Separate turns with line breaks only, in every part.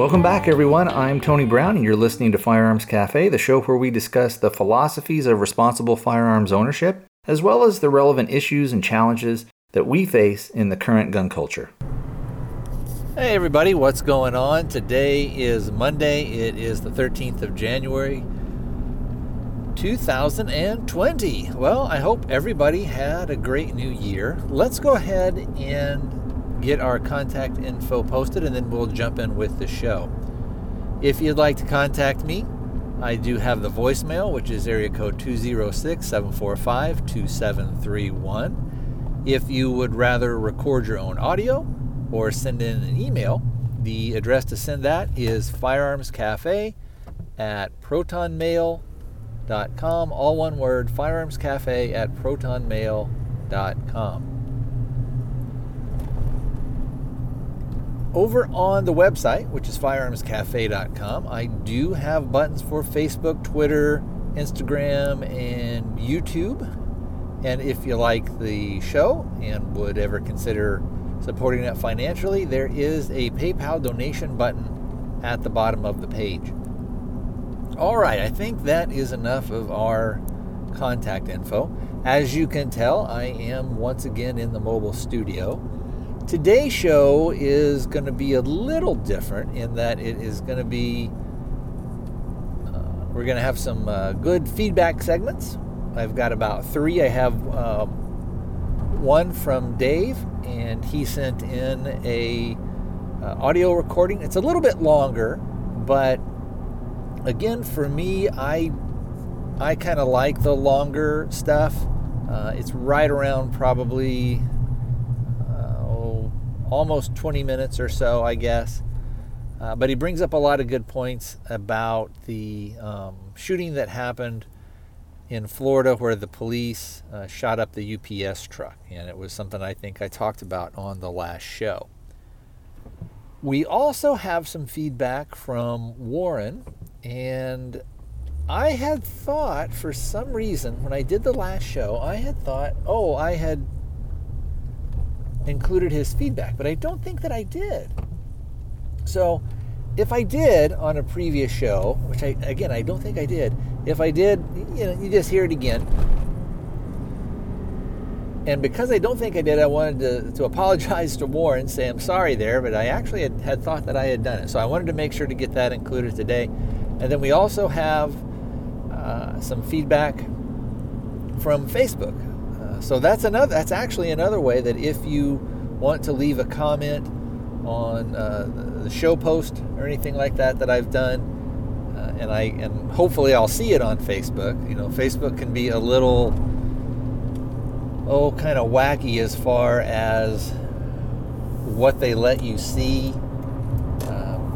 Welcome back, everyone. I'm Tony Brown, and you're listening to Firearms Cafe, the show where we discuss the philosophies of responsible firearms ownership, as well as the relevant issues and challenges that we face in the current gun culture.
Hey everybody, what's going on? Today is Monday. It is the 13th of January, 2020. Well, I hope everybody had a great new year. Let's go ahead and get our contact info posted and then we'll jump in with the show. If you'd like to contact me, I do have the voicemail, which is area code 206 745 2731. If you would rather record your own audio, or send in an email. The address to send that is firearmscafe at protonmail.com. All one word, firearmscafe at protonmail.com. Over on the website, which is firearmscafe.com, I do have buttons for Facebook, Twitter, Instagram, and YouTube. And if you like the show and would ever consider supporting it financially, there is a PayPal donation button at the bottom of the page. All right, I think that is enough of our contact info. As you can tell, I am once again in the mobile studio. Today's show is going to be a little different in that it is going to be, uh, we're going to have some uh, good feedback segments. I've got about three. I have um, one from Dave, and he sent in a uh, audio recording. It's a little bit longer, but again, for me, I I kind of like the longer stuff. Uh, it's right around probably almost 20 minutes or so, I guess. Uh, but he brings up a lot of good points about the um, shooting that happened in Florida where the police uh, shot up the UPS truck. And it was something I think I talked about on the last show. We also have some feedback from Warren. And I had thought, for some reason, when I did the last show, I had thought, oh, I had included his feedback. But I don't think that I did. So if I did on a previous show, which I, again, I don't think I did, if I did, you know, you just hear it again. And because I don't think I did, I wanted to, to apologize to Warren, say I'm sorry there, but I actually had, had thought that I had done it. So I wanted to make sure to get that included today. And then we also have uh, some feedback from Facebook. So that's another. That's actually another way that if you want to leave a comment on uh, the show post or anything like that that I've done, uh, and I and hopefully I'll see it on Facebook. You know, Facebook can be a little oh kind of wacky as far as what they let you see. Um,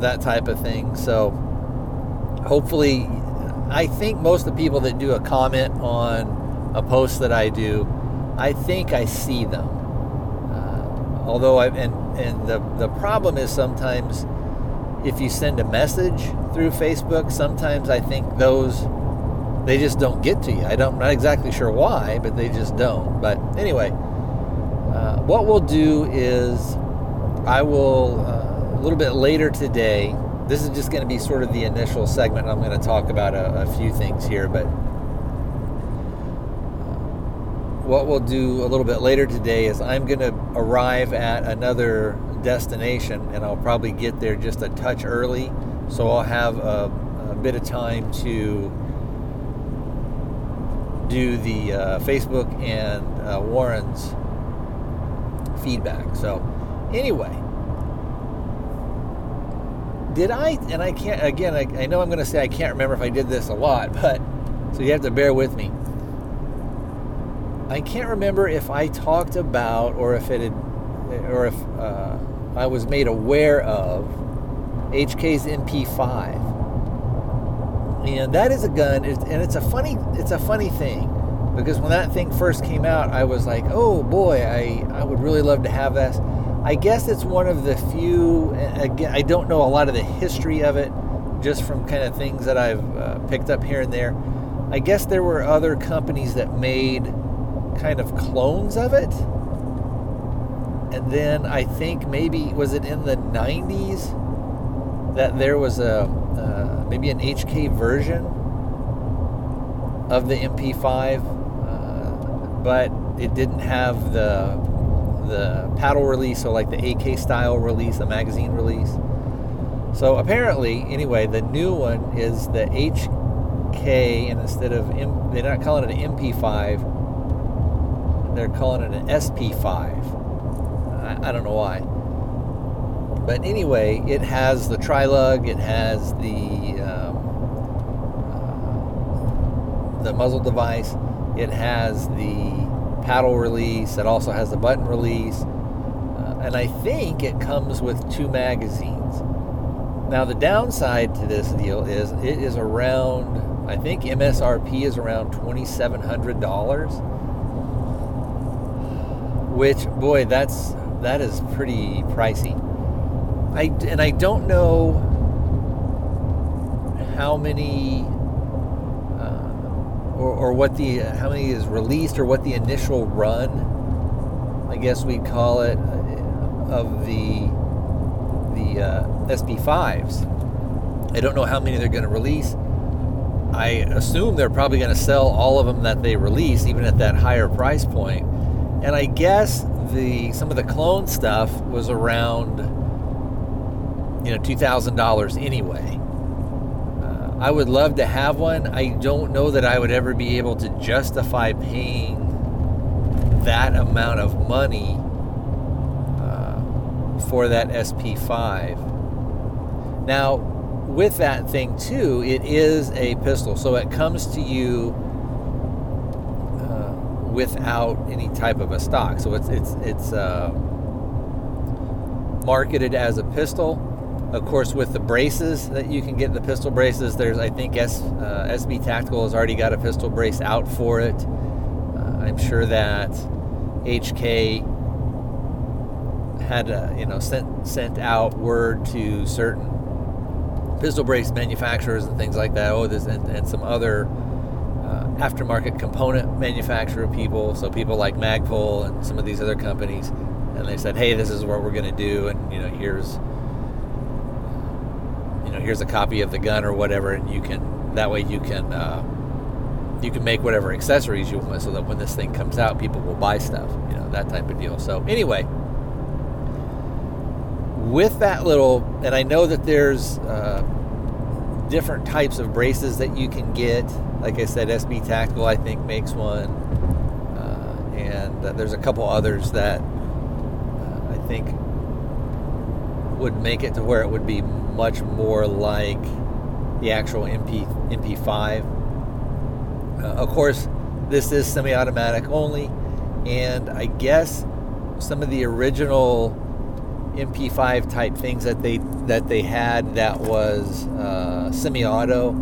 that type of thing. So hopefully, I think most of the people that do a comment on a post that I do, I think I see them. Uh, although I and and the the problem is sometimes if you send a message through Facebook, sometimes I think those they just don't get to you. I don't, I'm not exactly sure why, but they just don't. But anyway, uh, what we'll do is I will uh, a little bit later today. This is just going to be sort of the initial segment. I'm going to talk about a, a few things here, but what we'll do a little bit later today is I'm going to arrive at another destination and I'll probably get there just a touch early. So I'll have a, a bit of time to do the uh, Facebook and uh, Warren's feedback. So, anyway, did I, and I can't, again, I, I know I'm going to say I can't remember if I did this a lot, but so you have to bear with me. I can't remember if I talked about or if it had, or if uh, I was made aware of HK's MP5. And that is a gun, and it's a funny, it's a funny thing because when that thing first came out, I was like, oh boy, I, I would really love to have this. I guess it's one of the few, again, I don't know a lot of the history of it, just from kind of things that I've uh, picked up here and there. I guess there were other companies that made kind of clones of it. And then I think maybe was it in the 90s that there was a uh, maybe an HK version of the MP5, uh, but it didn't have the the paddle release, so like the AK style release, the magazine release. So apparently, anyway, the new one is the HK, and instead of M, they're not calling it an MP5, they're calling it an SP5. I, I don't know why. But anyway, it has the tri-lug, it has the um, uh, the muzzle device, it has the paddle release, it also has the button release, uh, and I think it comes with two magazines. Now the downside to this deal is it is around, I think MSRP is around twenty seven hundred dollars which boy that's that is pretty pricey i and i don't know how many or, or what the how many is released or what the initial run i guess we'd call it uh, of the the uh, sp5s i don't know how many they're going to release. I assume they're probably going to sell all of them that they release even at that higher price point. And I guess the some of the clone stuff was around you know two thousand dollars anyway. Uh, I would love to have one. I don't know that I would ever be able to justify paying that amount of money uh, for that SP5. Now, with that thing too, it is a pistol, so it comes to you without any type of a stock. So it's it's it's uh, marketed as a pistol. Of course, with the braces that you can get the pistol braces, there's I think S, uh, SB Tactical has already got a pistol brace out for it. Uh, I'm sure that HK had uh, you know sent sent out word to certain pistol brace manufacturers and things like that. Oh, this and, and some other aftermarket component manufacturer people, so people like Magpul and some of these other companies, and they said, "Hey, this is what we're going to do, and you know, here's here's a copy of the gun or whatever, and you can that way you can uh, you can make whatever accessories you want, so that when this thing comes out, people will buy stuff, you know, that type of deal." So anyway. With that little, and I know that there's uh, different types of braces that you can get like I said, SB Tactical I think makes one, uh, and uh, there's a couple others that uh, I think would make it to where it would be much more like the actual MP MP5. Uh, of course, this is semi-automatic only, and I guess some of the original MP5 type things that they that they had that was uh, semi-auto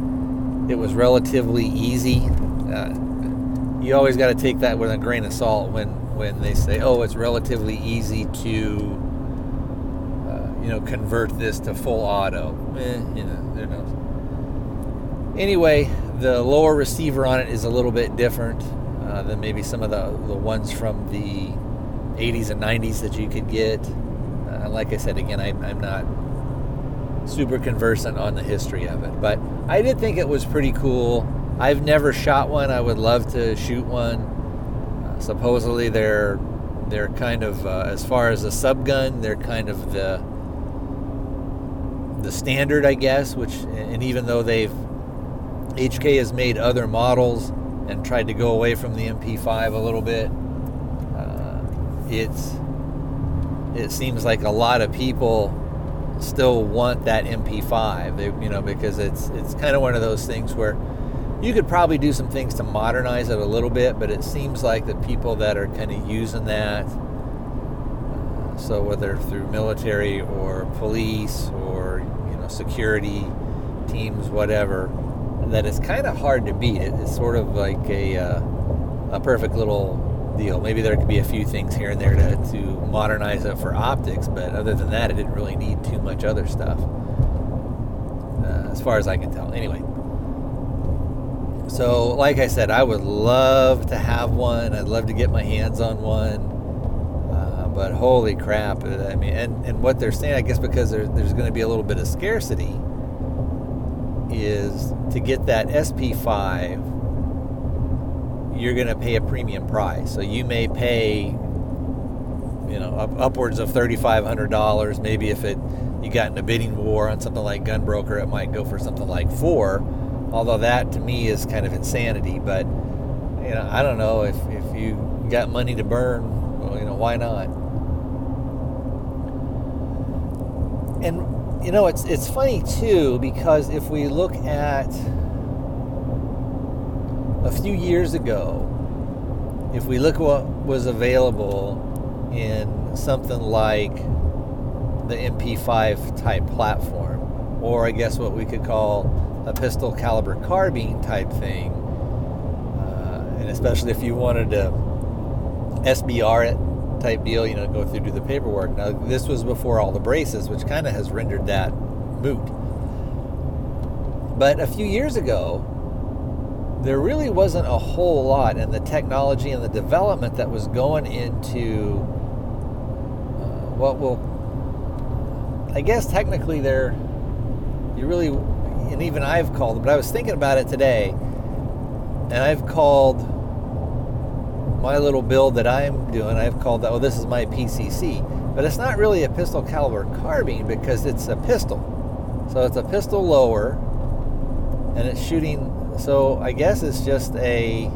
it was relatively easy. Uh, you always got to take that with a grain of salt when when they say, "Oh, it's relatively easy to, you know, convert this to full auto." Eh, you know, who knows. Anyway, the lower receiver on it is a little bit different uh, than maybe some of the the ones from the 80s and 90s that you could get. Uh, like I said again, I, I'm not super conversant on the history of it. But I did think it was pretty cool. I've never shot one. I would love to shoot one. Uh, supposedly they're they're kind of uh, as far as a subgun, they're kind of the the standard, I guess. Which and even though they've HK has made other models and tried to go away from the MP5 a little bit, uh, it's it seems like a lot of people still want that MP5. They, you know, because it's it's kind of one of those things where you could probably do some things to modernize it a little bit, but it seems like the people that are kind of using that, uh, so whether through military or police or security teams, whatever, that it's kind of hard to beat. It, it's sort of like a uh, a perfect little deal. Maybe there could be a few things here and there to, to modernize it for optics, but other than that, it didn't really need too much other stuff, uh, as far as I can tell. Anyway, So, like I said, I would love to have one. I'd love to get my hands on one. Uh, but holy crap! I mean, and, and what they're saying, I guess, because there, there's going to be a little bit of scarcity, is to get that SP5, you're going to pay a premium price. So you may pay, you know, up, upwards of $3,500. Maybe if it you got in a bidding war on something like Gunbroker, it might go for something like four. Although that to me is kind of insanity. But you know, I don't know if if you got money to burn, well, you know, why not? And you know, it's it's funny too because if we look at a few years ago, if we look what was available in something like the MP5 type platform, or I guess what we could call a pistol caliber carbine type thing, uh, and especially if you wanted to SBR it type deal, you know, go through do the paperwork. Now this was before all the braces, which kind of has rendered that moot. But a few years ago, there really wasn't a whole lot in the technology and the development that was going into uh, what will, I guess technically they're, you really, and even I've called, but I was thinking about it today, and I've called my little build that I'm doing, I've called that, oh, this is my PCC. But it's not really a pistol caliber carbine because it's a pistol. So it's a pistol lower, and it's shooting so I guess it's just a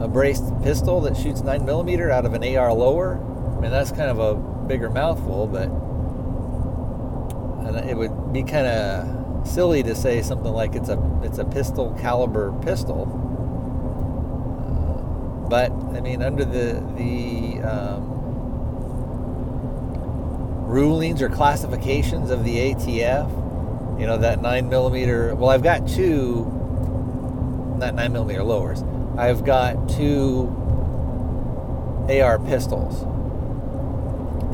a braced pistol that shoots nine millimeter out of an AR lower. I mean that's kind of a bigger mouthful, but and it would be kind of silly to say something like it's a it's a pistol caliber pistol. But I mean under the the um, rulings or classifications of the ATF, you know that nine millimeter well i've got two not nine millimeter lowers. I've got two ar pistols.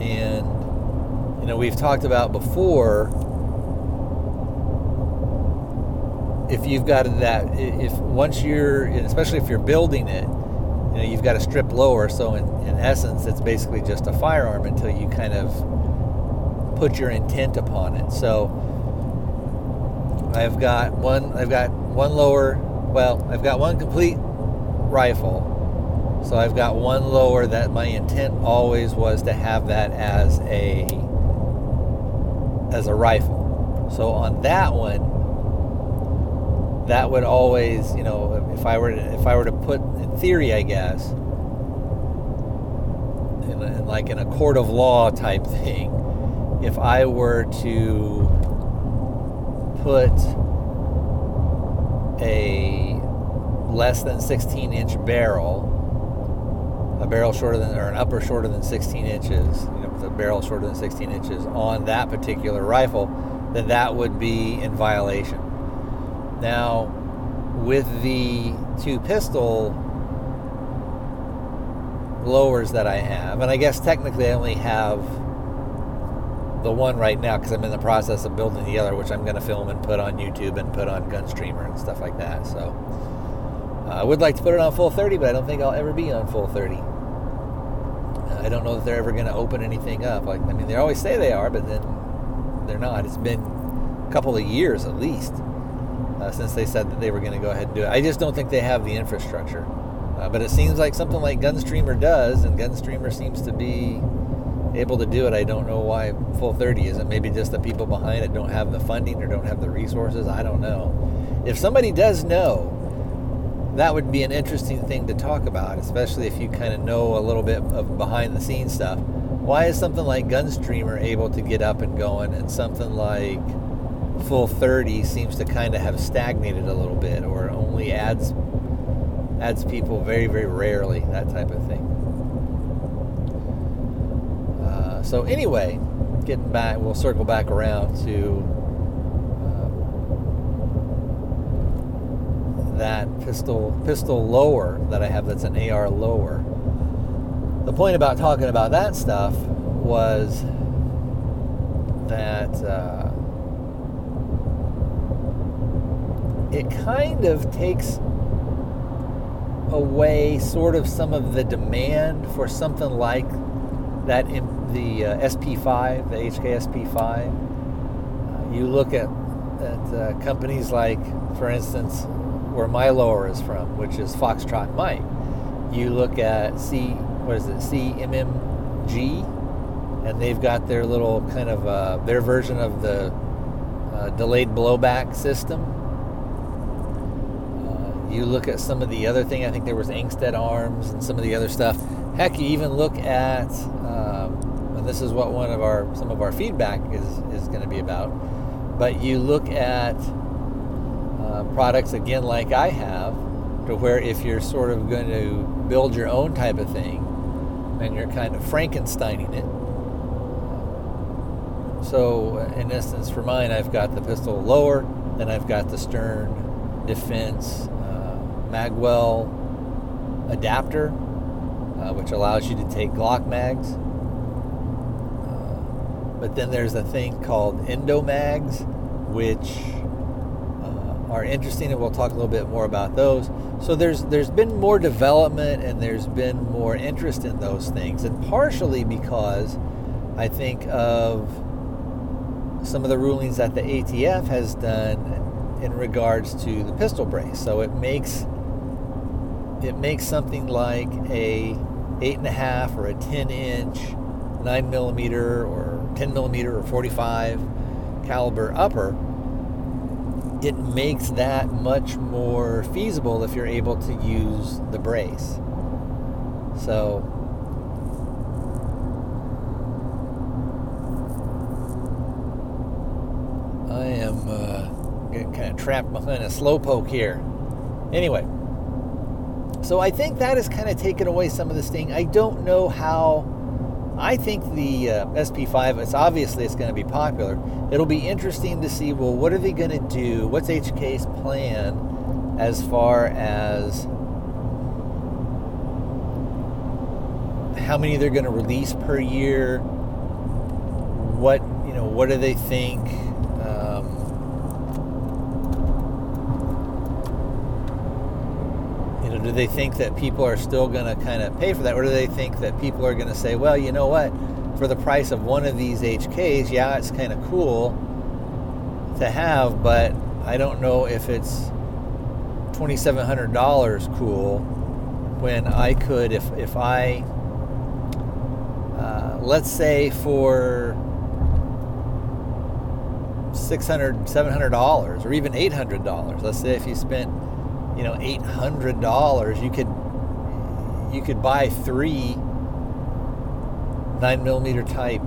And you know we've talked about before if you've got that if once you're especially if you're building it know you've got a strip lower so in, in essence it's basically just a firearm until you kind of put your intent upon it so I've got one. I've got one lower. Well, I've got one complete rifle. So I've got one lower that my intent always was to have that as a as a rifle. So on that one, that would always, you know, if I were to, if I were to put theory, I guess, in, in like in a court of law type thing, if I were to put a less than 16 inch barrel, a barrel shorter than, or an upper shorter than 16 inches, you know, with a barrel shorter than 16 inches on that particular rifle, then that would be in violation. Now, with the two pistol lowers that I have, and I guess technically I only have the one right now because I'm in the process of building the other, which I'm going to film and put on YouTube and put on Gunstreamer and stuff like that. So uh, I would like to put it on Full30, but I don't think I'll ever be on Full30. Uh, I don't know that they're ever going to open anything up. Like I mean, they always say they are, but then they're not. It's been a couple of years at least uh, since they said that they were going to go ahead and do it. I just don't think they have the infrastructure. Uh, but it seems like something like Gunstreamer does, and Gunstreamer seems to be able to do it. I don't know why Full30 isn't. Maybe just the people behind it don't have the funding or don't have the resources. I don't know. If somebody does know, that would be an interesting thing to talk about, especially if you kind of know a little bit of behind the scenes stuff. Why is something like Gunstreamer able to get up and going and something like Full30 seems to kind of have stagnated a little bit or only adds adds people very very rarely that type of thing so anyway, getting back, we'll circle back around to uh, that pistol pistol lower that I have. That's an AR lower. The point about talking about that stuff was that uh, it kind of takes away sort of some of the demand for something like that in the uh, SP5, the HK SP5. Uh, you look at at uh, companies like, for instance, where my lower is from, which is Foxtrot Mike. You look at C, what is it, CMMG, and they've got their little kind of uh, their version of the uh, delayed blowback system. You look at some of the other thing. I think there was Angstadt Arms and some of the other stuff. Heck, you even look at, um, and this is what one of our some of our feedback is is going to be about. But you look at uh, products again, like I have, to where if you're sort of going to build your own type of thing, and you're kind of Frankensteining it. So, in essence, for mine, I've got the pistol lower, then I've got the stern defense magwell adapter, uh, which allows you to take Glock mags. Uh, but then there's a thing called Endomags, which uh, are interesting, and we'll talk a little bit more about those. So there's there's been more development and there's been more interest in those things, and partially because I think of some of the rulings that the ATF has done in regards to the pistol brace. So it makes it makes something like a eight and a half or a ten inch nine millimeter or ten millimeter or forty five caliber upper. It makes that much more feasible if you're able to use the brace. So I am uh, getting kind of trapped behind a slowpoke here. Anyway, so I think that has kind of taken away some of the sting. I don't know how. I think the uh, SP5. It's obviously it's going to be popular. It'll be interesting to see. Well, what are they going to do? What's HK's plan as far as how many they're going to release per year? What you know? What do they think? Um, you know, do they think that people are still going to kind of pay for that, or do they think that people are going to say, well, you know what, for the price of one of these HKs, yeah, it's kind of cool to have, but I don't know if it's twenty-seven hundred dollars cool when I could, if if I, uh, let's say for $600, 700 dollars or even 800 dollars let's say if you spent you know 800 dollars you could you could buy three 9 millimeter type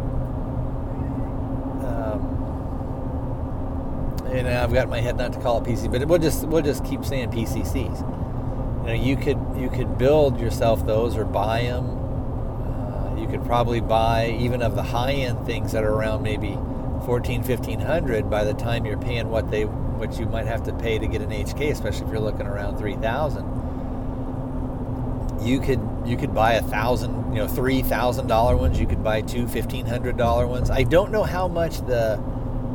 um, and I've got my head not to call it PC but we'll just we'll just keep saying PCCs you know you could you could build yourself those or buy them uh, you could probably buy even of the high end things that are around maybe 14 1500 by the time you're paying what they what you might have to pay to get an HK especially if you're looking around 3000 you could you could buy a thousand you know three thousand dollar ones. You could buy two fifteen hundred dollar ones. I don't know how much the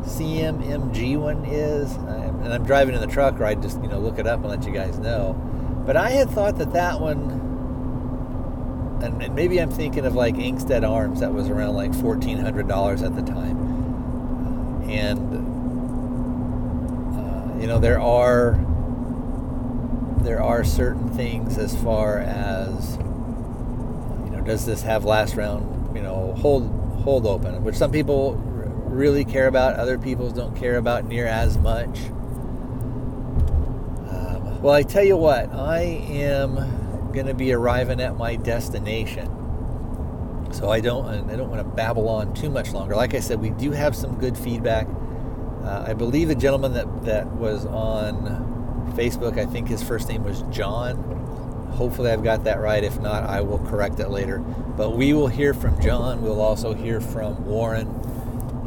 CMMG one is. And I'm driving in the truck or I'd just you know look it up and let you guys know. But I had thought that that one and, and maybe I'm thinking of like Angstadt Arms that was around like fourteen hundred dollars at the time. And you know there are there are certain things as far as you know does this have last round you know hold hold open which some people really care about other people don't care about near as much um, well i tell you what i am going to be arriving at my destination so I don't I don't want to babble on too much longer. Like I said, we do have some good feedback. Uh, I believe the gentleman that that was on Facebook, I think his first name was John. Hopefully, I've got that right. If not, I will correct it later. But we will hear from John. We'll also hear from Warren,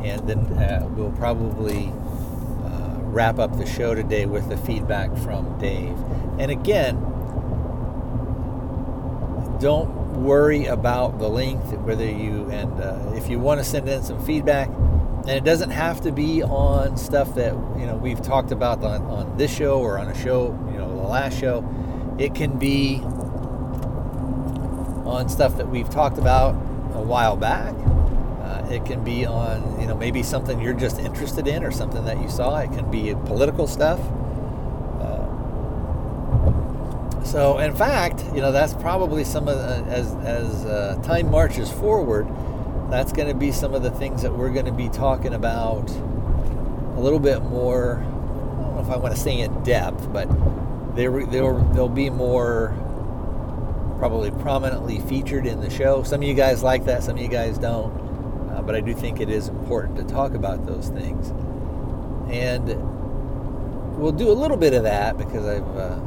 and then uh, we'll probably uh, wrap up the show today with the feedback from Dave. And again, don't worry about the length whether you and uh, if you want to send in some feedback and it doesn't have to be on stuff that you know we've talked about on, on this show or on a show you know the last show. It can be on stuff that we've talked about a while back. Uh, it can be on you know maybe something you're just interested in or something that you saw. It can be political stuff. Uh, so in fact you know that's probably some of the, as as uh, time marches forward that's going to be some of the things that we're going to be talking about a little bit more. I don't know if I want to say in depth, but there they'll be more probably prominently featured in the show. Some of you guys like that, some of you guys don't. Uh, but I do think it is important to talk about those things. And we'll do a little bit of that because I've uh,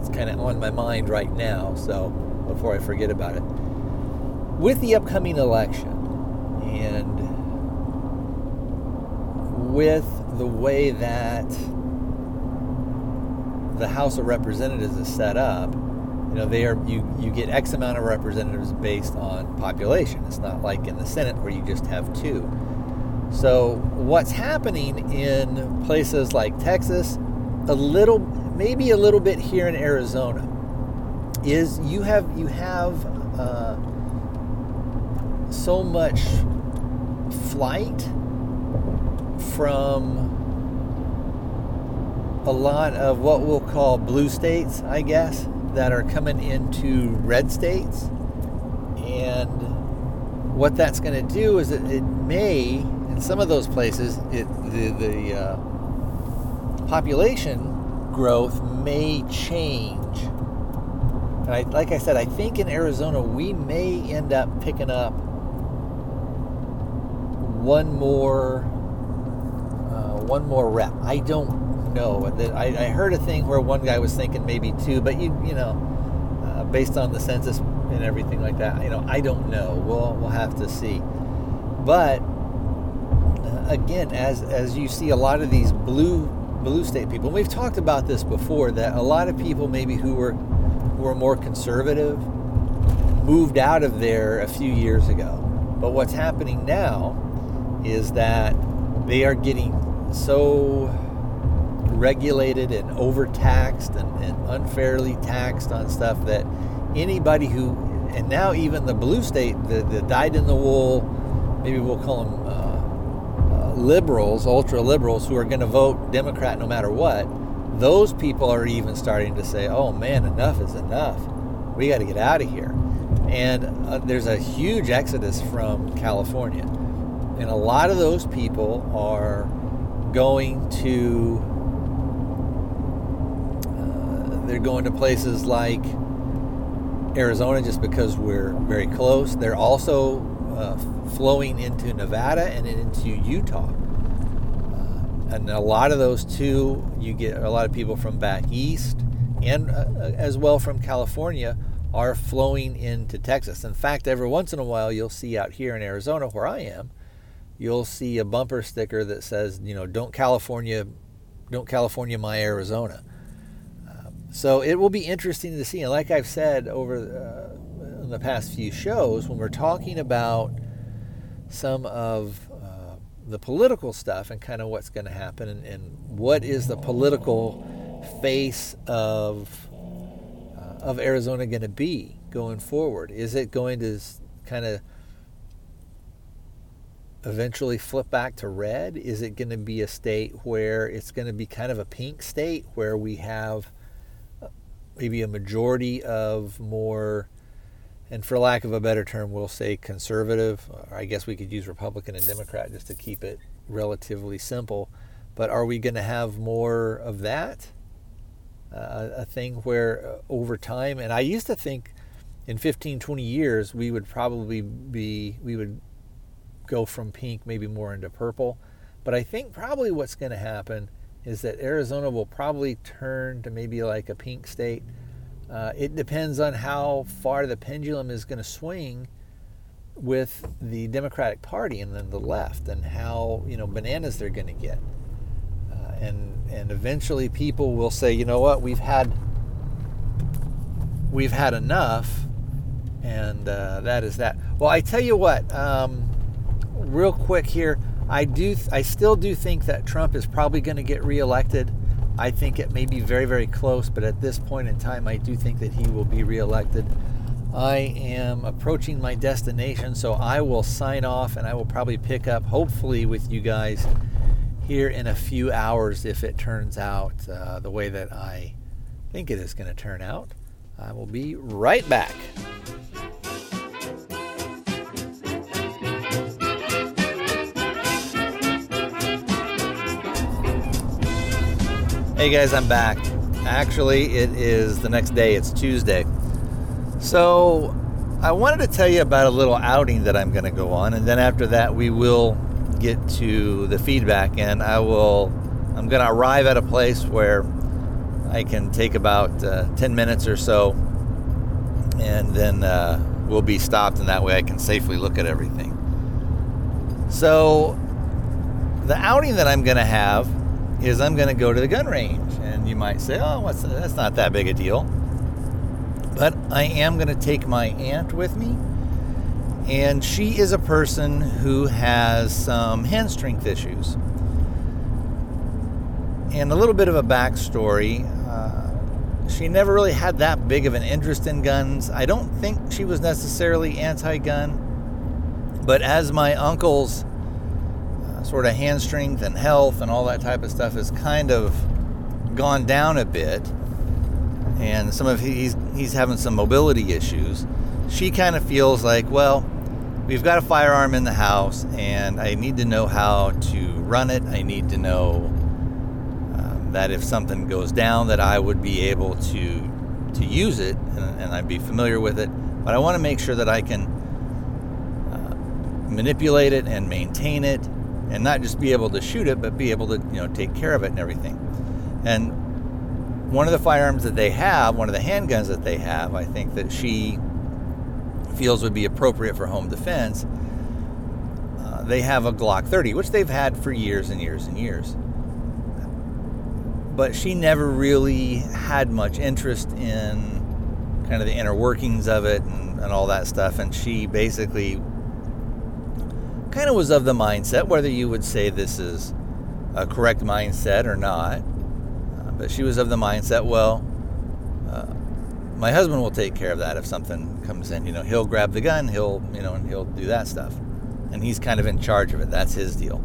it's kind of on my mind right now. So before I forget about it with the upcoming election and with the way that the House of Representatives is set up, you know, they are you you get X amount of representatives based on population. It's not like in the Senate where you just have two. So what's happening in places like Texas, a little maybe a little bit here in Arizona, is you have you have uh, so much flight from a lot of what we'll call blue states, I guess, that are coming into red states. And what that's going to do is it, it, may, in some of those places, it, the, the uh, population growth may change. And I, like I said, I think in Arizona we may end up picking up one more uh, one more rep. I don't know. I, I heard a thing where one guy was thinking maybe two, but you you know, uh, based on the census and everything like that, you know, I don't know. We'll we'll have to see. But uh, again, as as you see a lot of these blue blue state people, we've talked about this before that a lot of people maybe who were who were more conservative moved out of there a few years ago. But what's happening now is that they are getting so regulated and overtaxed and, and unfairly taxed on stuff that anybody who, and now even the blue state, the, the dyed in the wool, maybe we'll call them uh, uh, liberals, ultra liberals, who are going to vote Democrat no matter what, those people are even starting to say, oh man, enough is enough. We got to get out of here. And uh, there's a huge exodus from California. And a lot of those people are going to, uh, they're going to places like Arizona just because we're very close. They're also uh, flowing into Nevada and into Utah. Uh, and a lot of those too, you get a lot of people from back east and uh, as well from California are flowing into Texas. In fact, every once in a while, you'll see out here in Arizona, where I am, you'll see a bumper sticker that says, you know, don't California, don't California my Arizona. Um, so it will be interesting to see. And like I've said over uh, the past few shows, when we're talking about some of uh, the political stuff and kind of what's going to happen and, and, what is the political face of uh, of Arizona going to be going forward? Is it going to kind of eventually flip back to red? Is it going to be a state where it's going to be kind of a pink state where we have uh, maybe a majority of more, and for lack of a better term, we'll say conservative, or I guess we could use Republican and Democrat just to keep it relatively simple. But are we going to have more of that? Uh, a thing where uh, over time, and I used to think in 15, 20 years, we would probably be, we would go from pink maybe more into purple. But I think probably what's going to happen is that Arizona will probably turn to maybe like a pink state. Uh, it depends on how far the pendulum is going to swing with the Democratic Party and then the left, and how you know bananas they're going to get. Uh, and and eventually people will say, you know what, we've had we've had enough, and uh, that is that. Well, I tell you what. Um, real quick here, I do, I still do think that Trump is probably going to get reelected. I think it may be very, very close, but at this point in time, I do think that he will be reelected. I am approaching my destination, so I will sign off and I will probably pick up, hopefully, with you guys here in a few hours if it turns out uh, the way that I think it is going to turn out. I will be right back. Hey guys, I'm back. Actually, it is the next day, it's Tuesday. So, I wanted to tell you about a little outing that I'm going to go on, and then after that, we will get to the feedback, and I will. I'm going to arrive at a place where I can take about uh, 10 minutes or so, and then uh, we'll be stopped, and that way I can safely look at everything. So, the outing that I'm going to have is I'm going to go to the gun range. And you might say, oh, what's that's not that big a deal. But I am going to take my aunt with me. And she is a person who has some hand strength issues. And a little bit of a backstory. Uh, she never really had that big of an interest in guns. I don't think she was necessarily anti gun. But as my uncle's sort of hand strength and health and all that type of stuff has kind of gone down a bit. And some of he's he's having some mobility issues. She kind of feels like well we've got a firearm in the house and i need to know how to run it. I need to know um, that if something goes down that i would be able to to use it and, and i'd be familiar with it. But i want to make sure that i can uh, manipulate it and maintain it and not just be able to shoot it, but be able to you know take care of it and everything. And one of the firearms that they have, one of the handguns that they have, I think that she feels would be appropriate for home defense. Uh, they have a Glock 30, which they've had for years and years and years. But she never really had much interest in kind of the inner workings of it and, and all that stuff. And she basically kind of was of the mindset, whether you would say this is a correct mindset or not, uh, but she was of the mindset, well, uh, my husband will take care of that if something comes in. You know, he'll grab the gun, he'll, you know, and he'll do that stuff. And he's kind of in charge of it. That's his deal.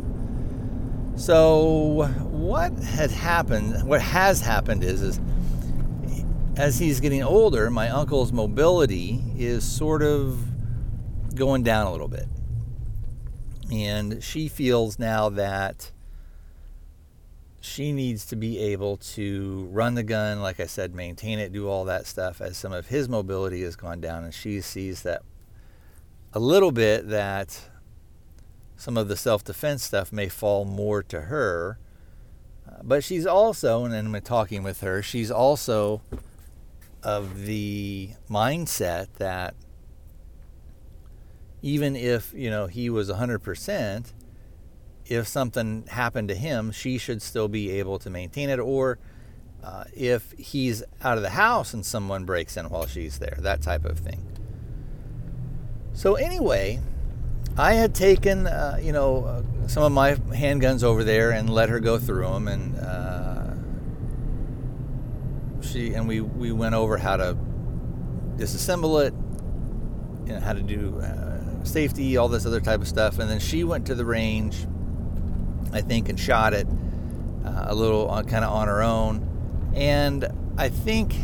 So what had happened, what has happened is, is as he's getting older, my uncle's mobility is sort of going down a little bit. And she feels now that she needs to be able to run the gun, like I said, maintain it, do all that stuff as some of his mobility has gone down. And she sees that a little bit that some of the self defense stuff may fall more to her. But she's also, and I'm talking with her, she's also of the mindset that even if you know he was 100% if something happened to him she should still be able to maintain it or uh, if he's out of the house and someone breaks in while she's there that type of thing. So anyway i had taken uh, you know uh, some of my handguns over there and let her go through them and uh, she and we we went over how to disassemble it how to do uh, safety, all this other type of stuff. And then she went to the range, I think, and shot it uh, a little kind of on her own. And I think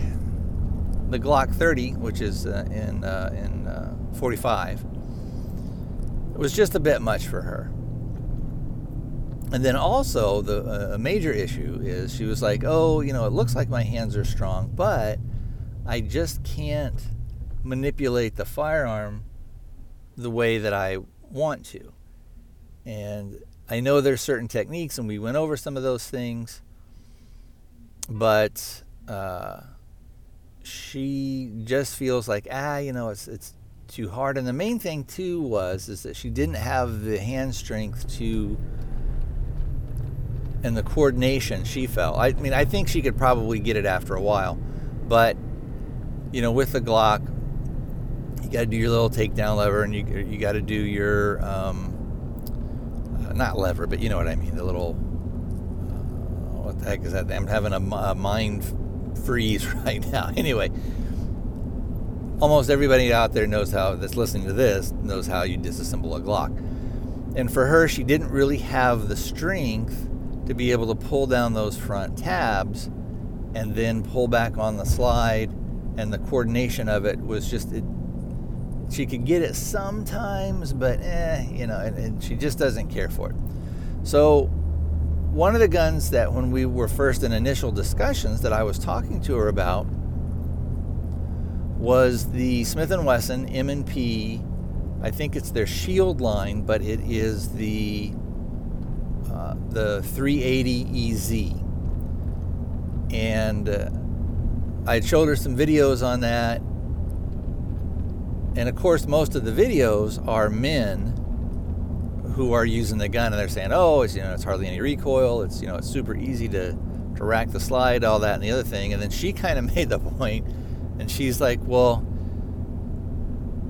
the Glock 30, which is uh, in uh, in uh, 45, was just a bit much for her. And then also the uh, major issue is she was like, "Oh, you know, it looks like my hands are strong, but I just can't manipulate the firearm the way that I want to. And I know there's certain techniques, and we went over some of those things, but uh, she just feels like ah, you know, it's it's too hard. And the main thing too was is that she didn't have the hand strength to and the coordination she felt. I mean, I think she could probably get it after a while, but you know, with the Glock, got to do your little takedown lever, and you you got to do your um, not lever, but you know what I mean. The little uh, what the heck is that? I'm having a, a mind freeze right now. Anyway, almost everybody out there knows how that's listening to this knows how you disassemble a Glock. And for her, she didn't really have the strength to be able to pull down those front tabs and then pull back on the slide and the coordination of it was just it, she could get it sometimes but eh you know and, and she just doesn't care for it so one of the guns that when we were first in initial discussions that i was talking to her about was the smith & wesson m&p i think it's their shield line but it is the uh, the 380 ez and uh, I showed her some videos on that. And of course, most of the videos are men who are using the gun and they're saying, "Oh, it's you know, it's hardly any recoil. It's you know, it's super easy to to rack the slide, all that and the other thing." And then she kind of made the point, and she's like, "Well,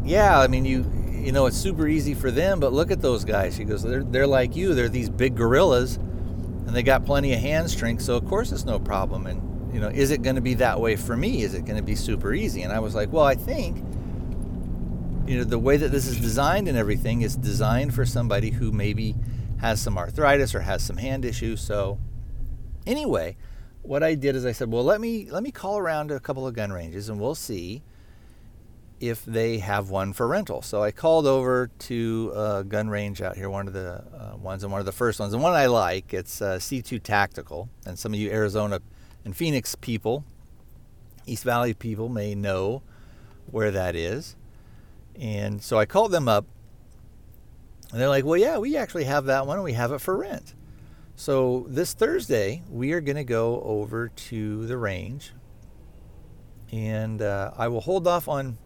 yeah, I mean, you you know, it's super easy for them, but look at those guys." She goes, "They're they're like you. They're these big gorillas, and they got plenty of hand strength, so of course it's no problem." And you know, is it going to be that way for me? Is it going to be super easy? And I was like, well, I think, you know, the way that this is designed and everything is designed for somebody who maybe has some arthritis or has some hand issues. So, anyway, what I did is I said, well, let me let me call around to a couple of gun ranges and we'll see if they have one for rental. So I called over to a gun range out here, one of the uh, ones and one of the first ones, and one I like. It's uh, C2 Tactical, and some of you Arizona and Phoenix people, East Valley people may know where that is. And so I called them up and they're like, well, yeah, we actually have that one and we have it for rent. So this Thursday, we are going to go over to the range and uh, I will hold off on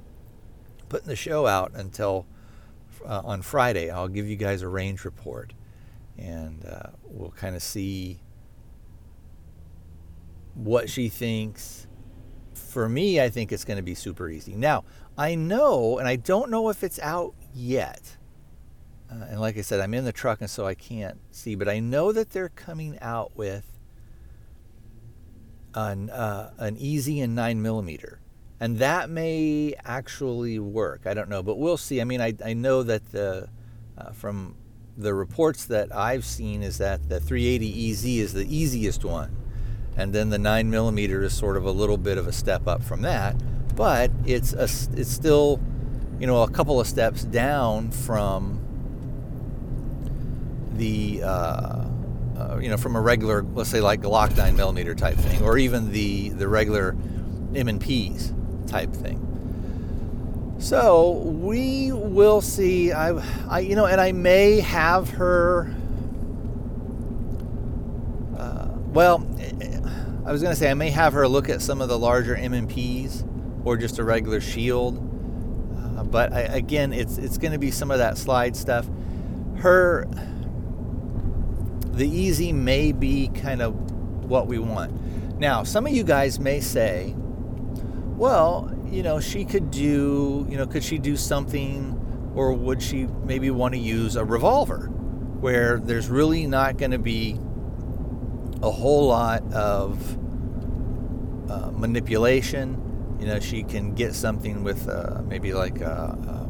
putting the show out until uh, on Friday. I'll give you guys a range report and uh, we'll kind of see what she thinks. For me, I think it's going to be super easy. Now, I know, and I don't know if it's out yet. Uh, and like I said, I'm in the truck, and so I can't see, but I know that they're coming out with an, uh, an easy and 9 millimeter. And that may actually work. I don't know, but we'll see. I mean, I, I know that the, uh, from the reports that I've seen is that the 380 EZ is the easiest one and then the nine millimeter is sort of a little bit of a step up from that, but it's a, it's still, you know, a couple of steps down from the, uh, uh, you know, from a regular, let's say like Glock nine millimeter type thing, or even the the regular M and P's type thing. So we will see. I, I, you know, and I may have her. Uh, well, I was going to say I may have her look at some of the larger M&Ps or just a regular shield. Uh, but I, again, it's it's going to be some of that slide stuff. Her the easy may be kind of what we want. Now, some of you guys may say, well, you know, she could do, you know, could she do something or would she maybe want to use a revolver where there's really not going to be a whole lot of uh, manipulation. You know, she can get something with uh, maybe like a, a,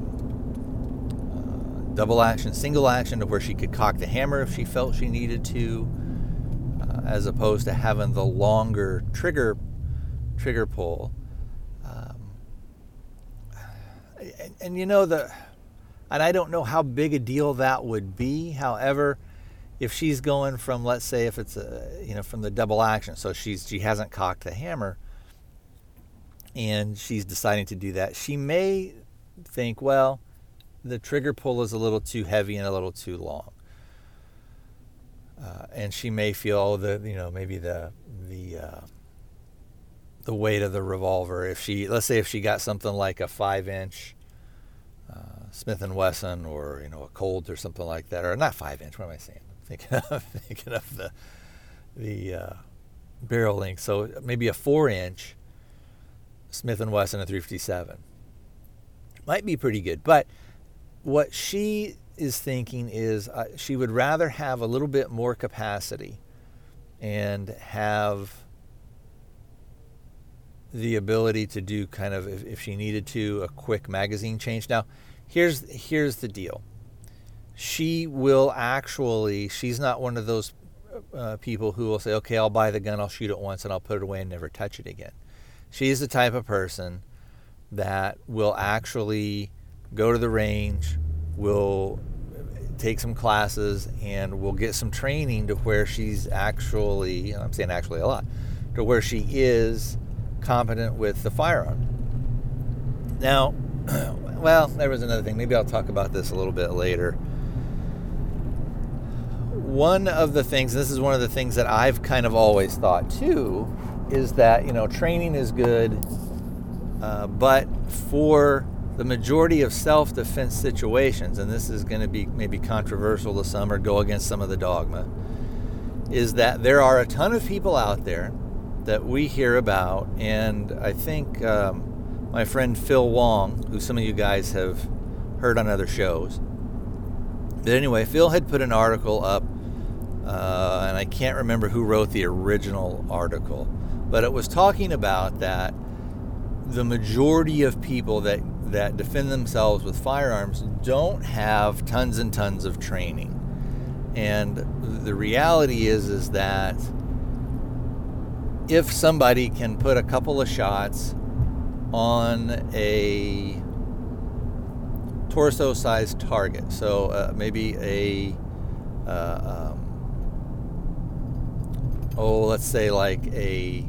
a, double action, single action, to where she could cock the hammer if she felt she needed to, uh, as opposed to having the longer trigger trigger pull. Um, and, and you know the, and I don't know how big a deal that would be. However, if she's going from let's say if it's a you know from the double action so she's she hasn't cocked the hammer and she's deciding to do that she may think well the trigger pull is a little too heavy and a little too long. Uh, and she may feel the you know maybe the the uh, the weight of the revolver. If she let's say if she got something like a five inch uh, Smith and Wesson or you know a Colt or something like that or not five inch what am I saying thinking of thinking of the the uh, barrel length. So maybe a four inch Smith and Wesson a 357 might be pretty good. But what she is thinking is uh, she would rather have a little bit more capacity and have the ability to do kind of if, if she needed to a quick magazine change. Now, here's here's the deal. She will actually. She's not one of those uh, people who will say, "Okay, I'll buy the gun, I'll shoot it once, and I'll put it away and never touch it again." She's the type of person that will actually go to the range, will take some classes, and will get some training to where she's actually, I'm saying actually a lot, to where she is competent with the firearm. Now, well, there was another thing. Maybe I'll talk about this a little bit later. One of the things, and this is one of the things that I've kind of always thought too, is that, you know, training is good, uh, but for the majority of self defense situations, and this is going to be maybe controversial to some or go against some of the dogma, is that there are a ton of people out there that we hear about, and I think um, my friend Phil Wong, who some of you guys have heard on other shows. But anyway, Phil had put an article up, uh, and I can't remember who wrote the original article, but it was talking about that the majority of people that, that defend themselves with firearms don't have tons and tons of training. And the reality is is that if somebody can put a couple of shots on a torso sized target, so uh, maybe a, uh, um, oh, let's say like a,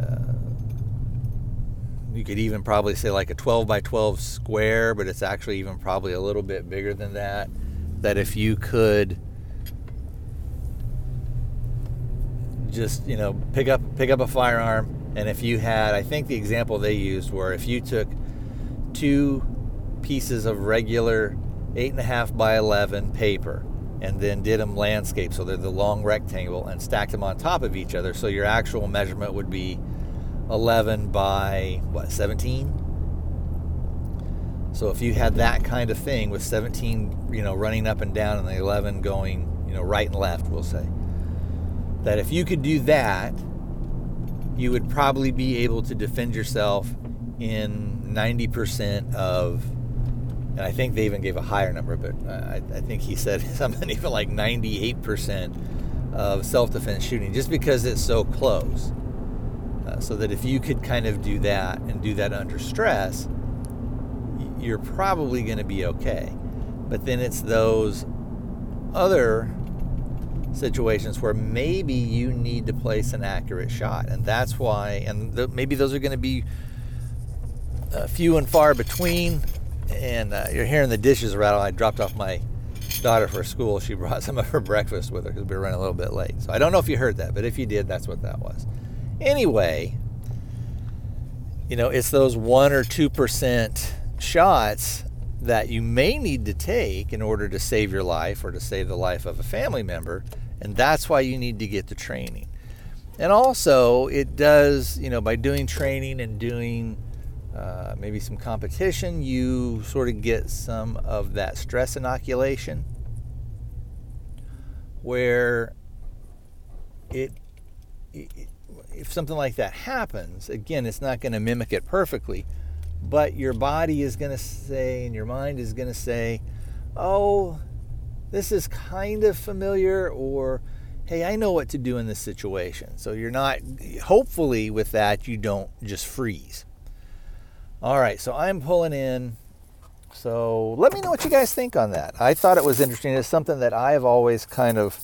uh, you could even probably say like a 12 by 12 square, but it's actually even probably a little bit bigger than that. That if you could just you know pick up pick up a firearm and if you had i think the example they used were if you took two pieces of regular eight and a half by 11 paper and then did them landscape. So they're the long rectangle and stacked them on top of each other. So your actual measurement would be 11 by what 17 so if you had that kind of thing with 17 you know running up and down and the 11 going you know right and left we'll say that if you could do that, you would probably be able to defend yourself in 90% of, and I think they even gave a higher number, but I, I think he said something even like 98% of self defense shooting, just because it's so close. Uh, so that if you could kind of do that and do that under stress, you're probably going to be okay. But then it's those other situations where maybe you need to place an accurate shot. And that's why, and the, maybe those are going to be uh, few and far between. And uh, you're hearing the dishes rattle. I dropped off my daughter for school. She brought some of her breakfast with her because we were running a little bit late. So I don't know if you heard that, but if you did, that's what that was. Anyway, you know, it's those one or two percent shots that you may need to take in order to save your life or to save the life of a family member and that's why you need to get the training. And also, it does, you know, by doing training and doing uh, maybe some competition, you sort of get some of that stress inoculation where it, it if something like that happens, again, it's not going to mimic it perfectly, but your body is going to say and your mind is going to say, oh, this is kind of familiar or hey, I know what to do in this situation. So you're not, hopefully, with that, you don't just freeze. All right, so I'm pulling in. So let me know what you guys think on that. I thought it was interesting. It's something that I've always kind of,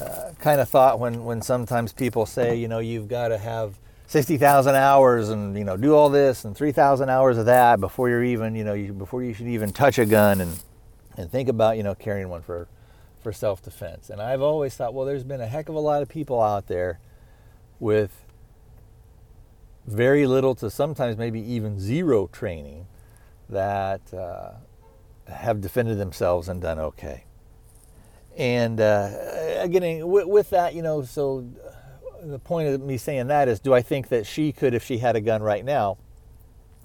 uh, kind of thought when when sometimes people say, you know, you've got to have 60,000 hours and you know do all this and 3,000 hours of that before you're even, you know, you, before you should even touch a gun and and think about you know carrying one for for self-defense and i've always thought well there's been a heck of a lot of people out there with very little to sometimes maybe even zero training that uh, have defended themselves and done okay. And uh, again with, that you know so uh, the point of me saying that is do i think that she could if she had a gun right now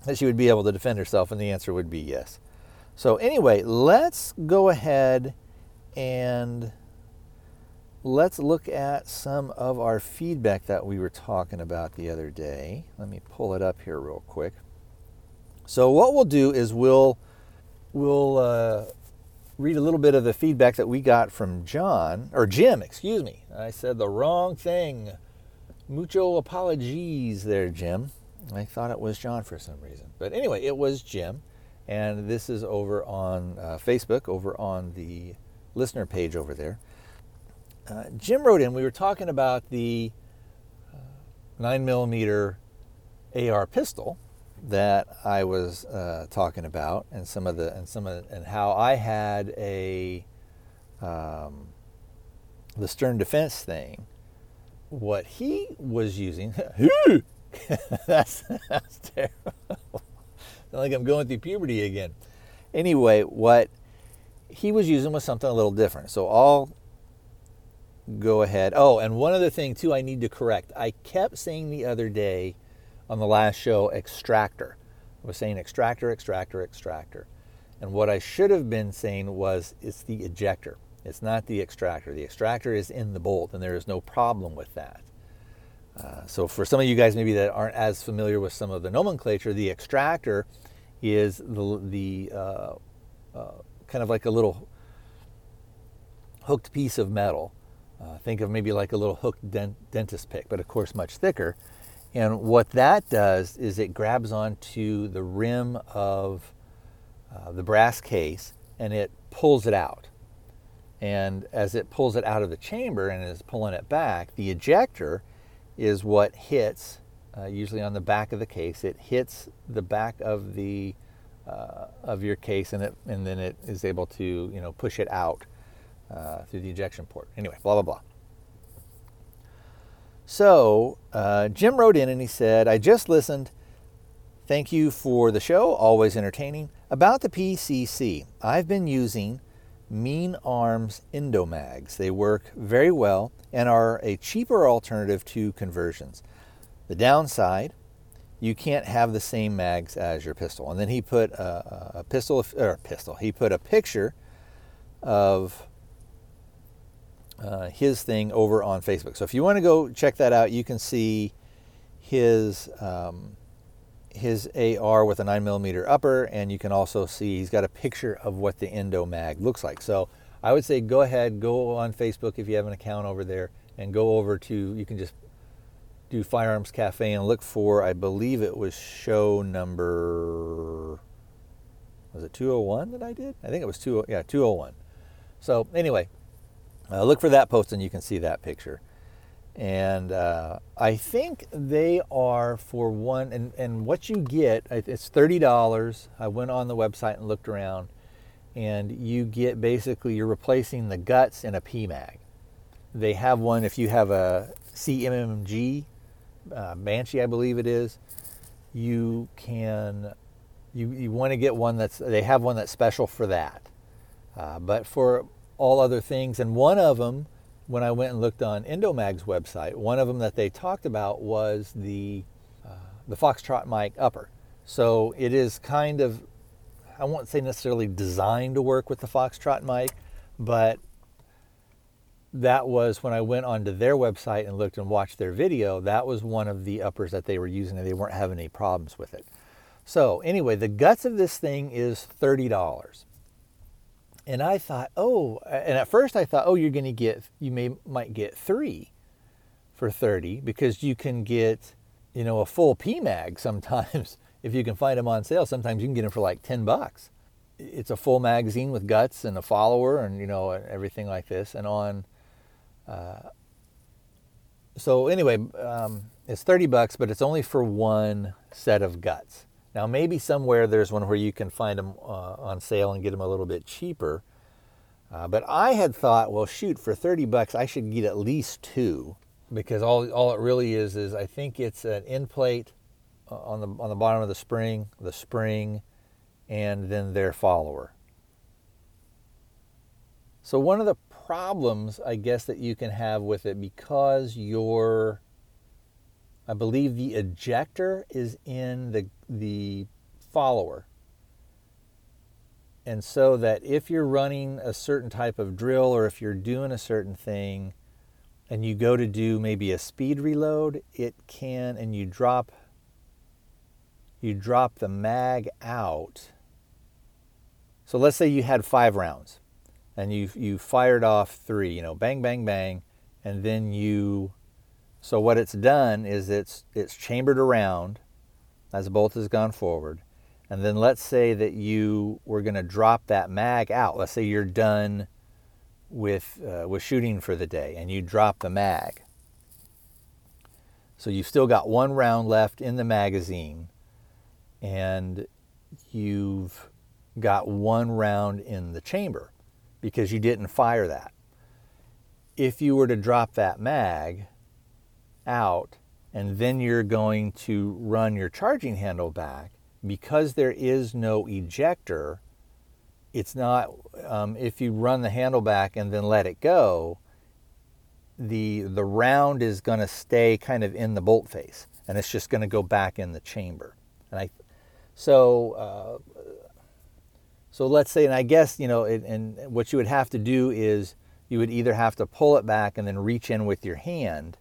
that she would be able to defend herself? And the answer would be yes. So, anyway, let's go ahead and let's look at some of our feedback that we were talking about the other day. Let me pull it up here real quick. So, what we'll do is we'll we'll uh, read a little bit of the feedback that we got from John or Jim. Excuse me, I said the wrong thing. Mucho apologies there, Jim. I thought it was John for some reason, but anyway, it was Jim, and this is over on uh, Facebook, over on the listener page over there. Uh, Jim wrote in. We were talking about the uh, nine millimeter AR pistol that I was uh, talking about, and some of the and some of and how I had a um, the stern defense thing. What he was using, that's that's terrible. like I'm going through puberty again. Anyway, what he was using was something a little different. So I'll go ahead. Oh, and one other thing too, I need to correct. I kept saying the other day on the last show extractor. I was saying extractor, extractor, extractor. And what I should have been saying was it's the ejector. It's not the extractor. The extractor is in the bolt, and there is no problem with that. Uh, so, for some of you guys maybe that aren't as familiar with some of the nomenclature, the extractor is the, the uh, uh, kind of like a little hooked piece of metal. Uh, think of maybe like a little hooked dent- dentist pick, but of course much thicker. And what that does is it grabs onto the rim of uh, the brass case and it pulls it out. And as it pulls it out of the chamber and is pulling it back, the ejector is what hits, uh, usually on the back of the case. It hits the back of the uh, of your case, and it and then it is able to you know push it out uh, through the ejection port. Anyway, blah blah blah. So uh, Jim wrote in and he said, "I just listened. Thank you for the show, always entertaining. About the PCC, I've been using." Mean Arms Endomags. They work very well and are a cheaper alternative to conversions. The downside, you can't have the same mags as your pistol. And then he put a, a pistol or pistol. He put a picture of uh, his thing over on Facebook. So if you want to go check that out, you can see his um, his AR with a 9mm upper, and you can also see he's got a picture of what the Endo Mag looks like. So I would say go ahead, go on Facebook if you have an account over there, and go over to, you can just do Firearms Cafe and look for, I believe it was show number, was it 201 that I did? I think it was 20, yeah, 201. So anyway, uh, look for that post and you can see that picture and uh, I think they are for one. And, and what you get, it's thirty dollars. I went on the website and looked around, and you get basically you're replacing the guts in a PMAG. They have one if you have a CMMG uh, Banshee, I believe it is. You can you you want to get one that's they have one that's special for that. Uh, but for all other things, and one of them when I went and looked on Endomag's website, one of them that they talked about was the uh, the Foxtrot Mike upper. So it is kind of I won't say necessarily designed to work with the Foxtrot Mike, but that was when I went onto their website and looked and watched their video. That was one of the uppers that they were using, and they weren't having any problems with it. So anyway, the guts of this thing is thirty dollars and I thought, oh, and at first I thought, oh, you're going to get, you may might get three for 30 because you can get, you know, a full PMAG sometimes if you can find them on sale. Sometimes you can get them for like 10 bucks. It's a full magazine with guts and a follower and you know everything like this. And on, uh, so anyway, um, it's 30 bucks, but it's only for one set of guts. Now, maybe somewhere there's one where you can find them uh, on sale and get them a little bit cheaper. Uh, but I had thought, well, shoot, for 30 bucks, I should get at least two because all, all it really is is I think it's an end plate uh, on the, on the bottom of the spring, the spring, and then their follower. So, one of the problems, I guess, that you can have with it because your I believe the ejector is in the, the follower. and so that if you're running a certain type of drill or if you're doing a certain thing and you go to do maybe a speed reload, it can and you drop you drop the mag out. So let's say you had 5 rounds and you you fired off 3, you know, bang bang bang and then you so what it's done is it's it's chambered around as the bolt has gone forward and then let's say that you were going to drop that mag out. Let's say you're done with, uh, with shooting for the day and you drop the mag. So you've still got one round left in the magazine and you've got one round in the chamber because you didn't fire that. If you were to drop that mag out and then you're going to run your charging handle back, because there is no ejector, it's not, um, if you run the handle back and then let it go, the, the round is going to stay kind of in the bolt face and it's just going to go back in the chamber. And I, so, uh, so let's say, and I guess, you know, it, and what you would have to do is you would either have to pull it back and then reach in with your hand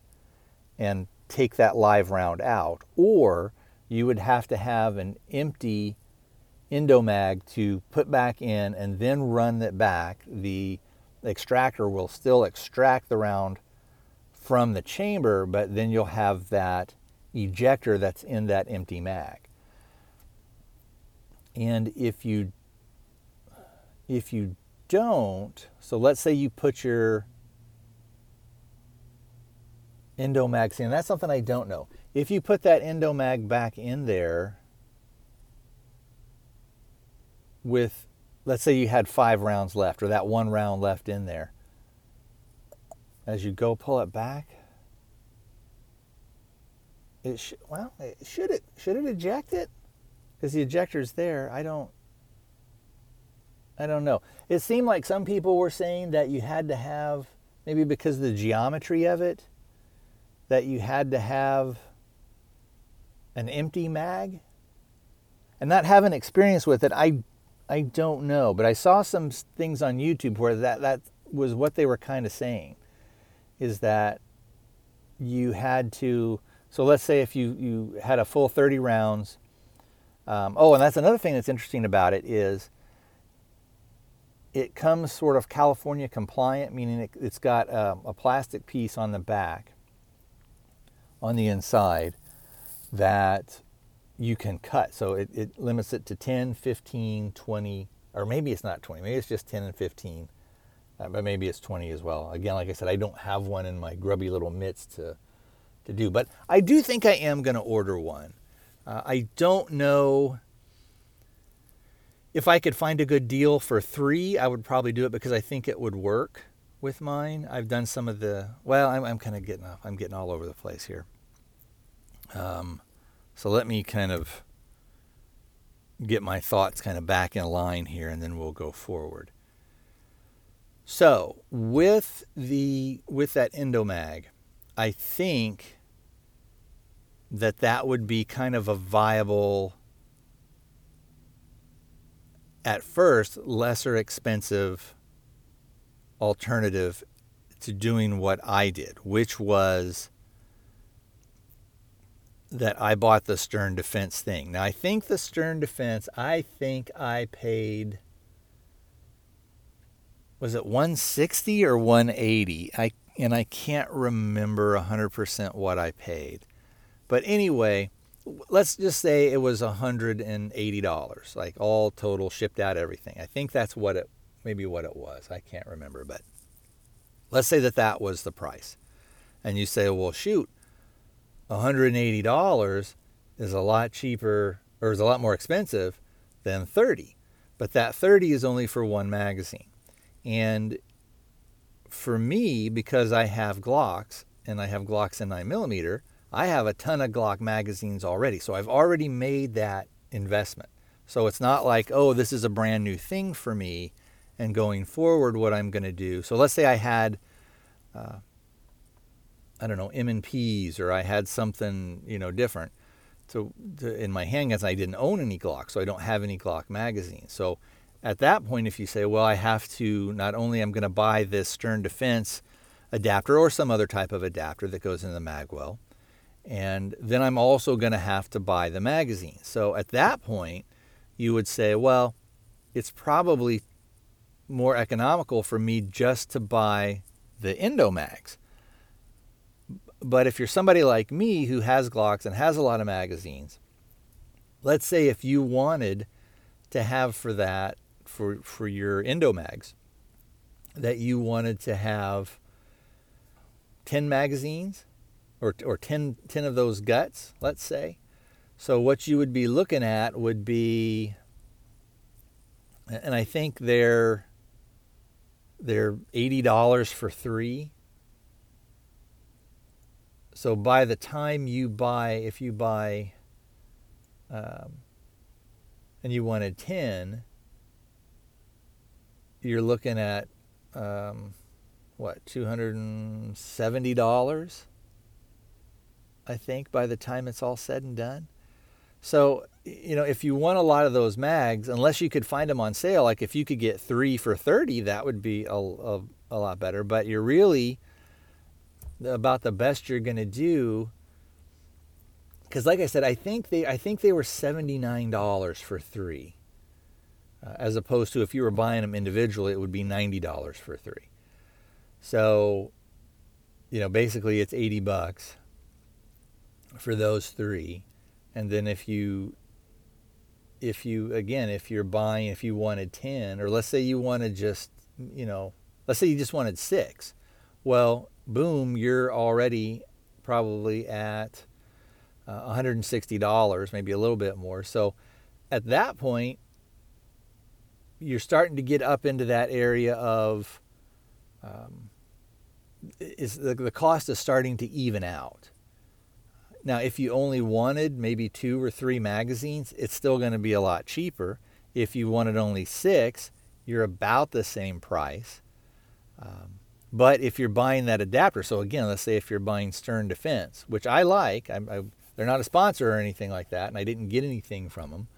and take that live round out, or you would have to have an empty endomag to put back in and then run it back. The extractor will still extract the round from the chamber, but then you'll have that ejector that's in that empty mag. And if you if you don't, so let's say you put your endomag in, that's something I don't know. If you put that endomag back in there with, let's say you had five rounds left or that one round left in there, as you go pull it back, it sh- well, it, should it should it eject it? Because the ejector's there. I don't. I don't know. It seemed like some people were saying that you had to have maybe because of the geometry of it that you had to have an empty mag and not having experience with it i i don't know. But i saw some things on youtube where that that was what they were kind of saying is that you had to so let's say if you you had a full 30 rounds um, oh and that's another thing that's interesting about it is it comes sort of california compliant meaning it, has got a, a plastic piece on the back on the inside that you can cut. So it, it limits it to 10, 15, 20, or maybe it's not 20, maybe it's just 10 and 15, uh, but maybe it's 20 as well. Again, like I said, I don't have one in my grubby little mitts to, to do, but I do think I am going to order one. Uh, I don't know if I could find a good deal for three, I would probably do it because I think it would work with mine. I've done some of the, well, I'm, I'm kind of getting, off. I'm getting all over the place here. Um, so let me kind of get my thoughts kind of back in line here and then we'll go forward. So with the with that endomag, I think that that would be kind of a viable at first lesser expensive alternative to doing what I did, which was that I bought the Stern Defense thing. Now, I think the Stern Defense, I think I paid, was it 160 or 180? I and I can't remember 100% what I paid. But anyway, let's just say it was $180, like all total, shipped out, everything. I think that's what it, maybe what it was. I can't remember, but let's say that that was the price. And you say, well, shoot, $180 is a lot cheaper or is a lot more expensive than 30. But that 30 is only for one magazine. And for me, because I have Glocks and I have Glocks in 9mm, I have a ton of Glock magazines already. So I've already made that investment. So it's not like, oh, this is a brand new thing for me and going forward what I'm going to do. So let's say I had uh, I don't know, M&Ps or I had something, you know, different. So to, in my handguns, I didn't own any Glock, so I don't have any Glock magazines. So at that point, if you say, well, I have to, not only I'm going to buy this stern defense adapter or some other type of adapter that goes in the magwell, and then I'm also going to have to buy the magazine. So at that point, you would say, well, it's probably more economical for me just to buy the Endomags. But if you're somebody like me who has Glocks and has a lot of magazines, let's say if you wanted to have for that for for your Endomags that you wanted to have 10 magazines or, or 10, 10 of those guts, let's say. So what you would be looking at would be, and I think they're, they're $80 for three. So by the time you buy, if you buy, um, and you wanted 10, you're looking at um, what $270 I think by the time it's all said and done. So, you know, if you want a lot of those mags, unless you could find them on sale, like if you could get 3 for 30, that would be a, a, a lot better, but you're really about the best you're going to do because like I said, I think they I think they were $79 for 3 uh, as opposed to if you were buying them individually, it would be $90 for three. So, you know, basically it's 80 bucks for those three. And then if you, if you, again, if you're buying, if you wanted 10, or let's say you wanted just, you know, let's say you just wanted six. Well, boom, you're already probably at uh, $160, maybe a little bit more. So at that point, you're starting to get up into that area of um, is the, the cost is starting to even out. Now, if you only wanted maybe two or three magazines, it's still going to be a lot cheaper. If you wanted only six, you're about the same price. Um, but if you're buying that adapter, so again, let's say if you're buying Stern Defense, which I like, I, I, they're not a sponsor or anything like that, and I didn't get anything from them.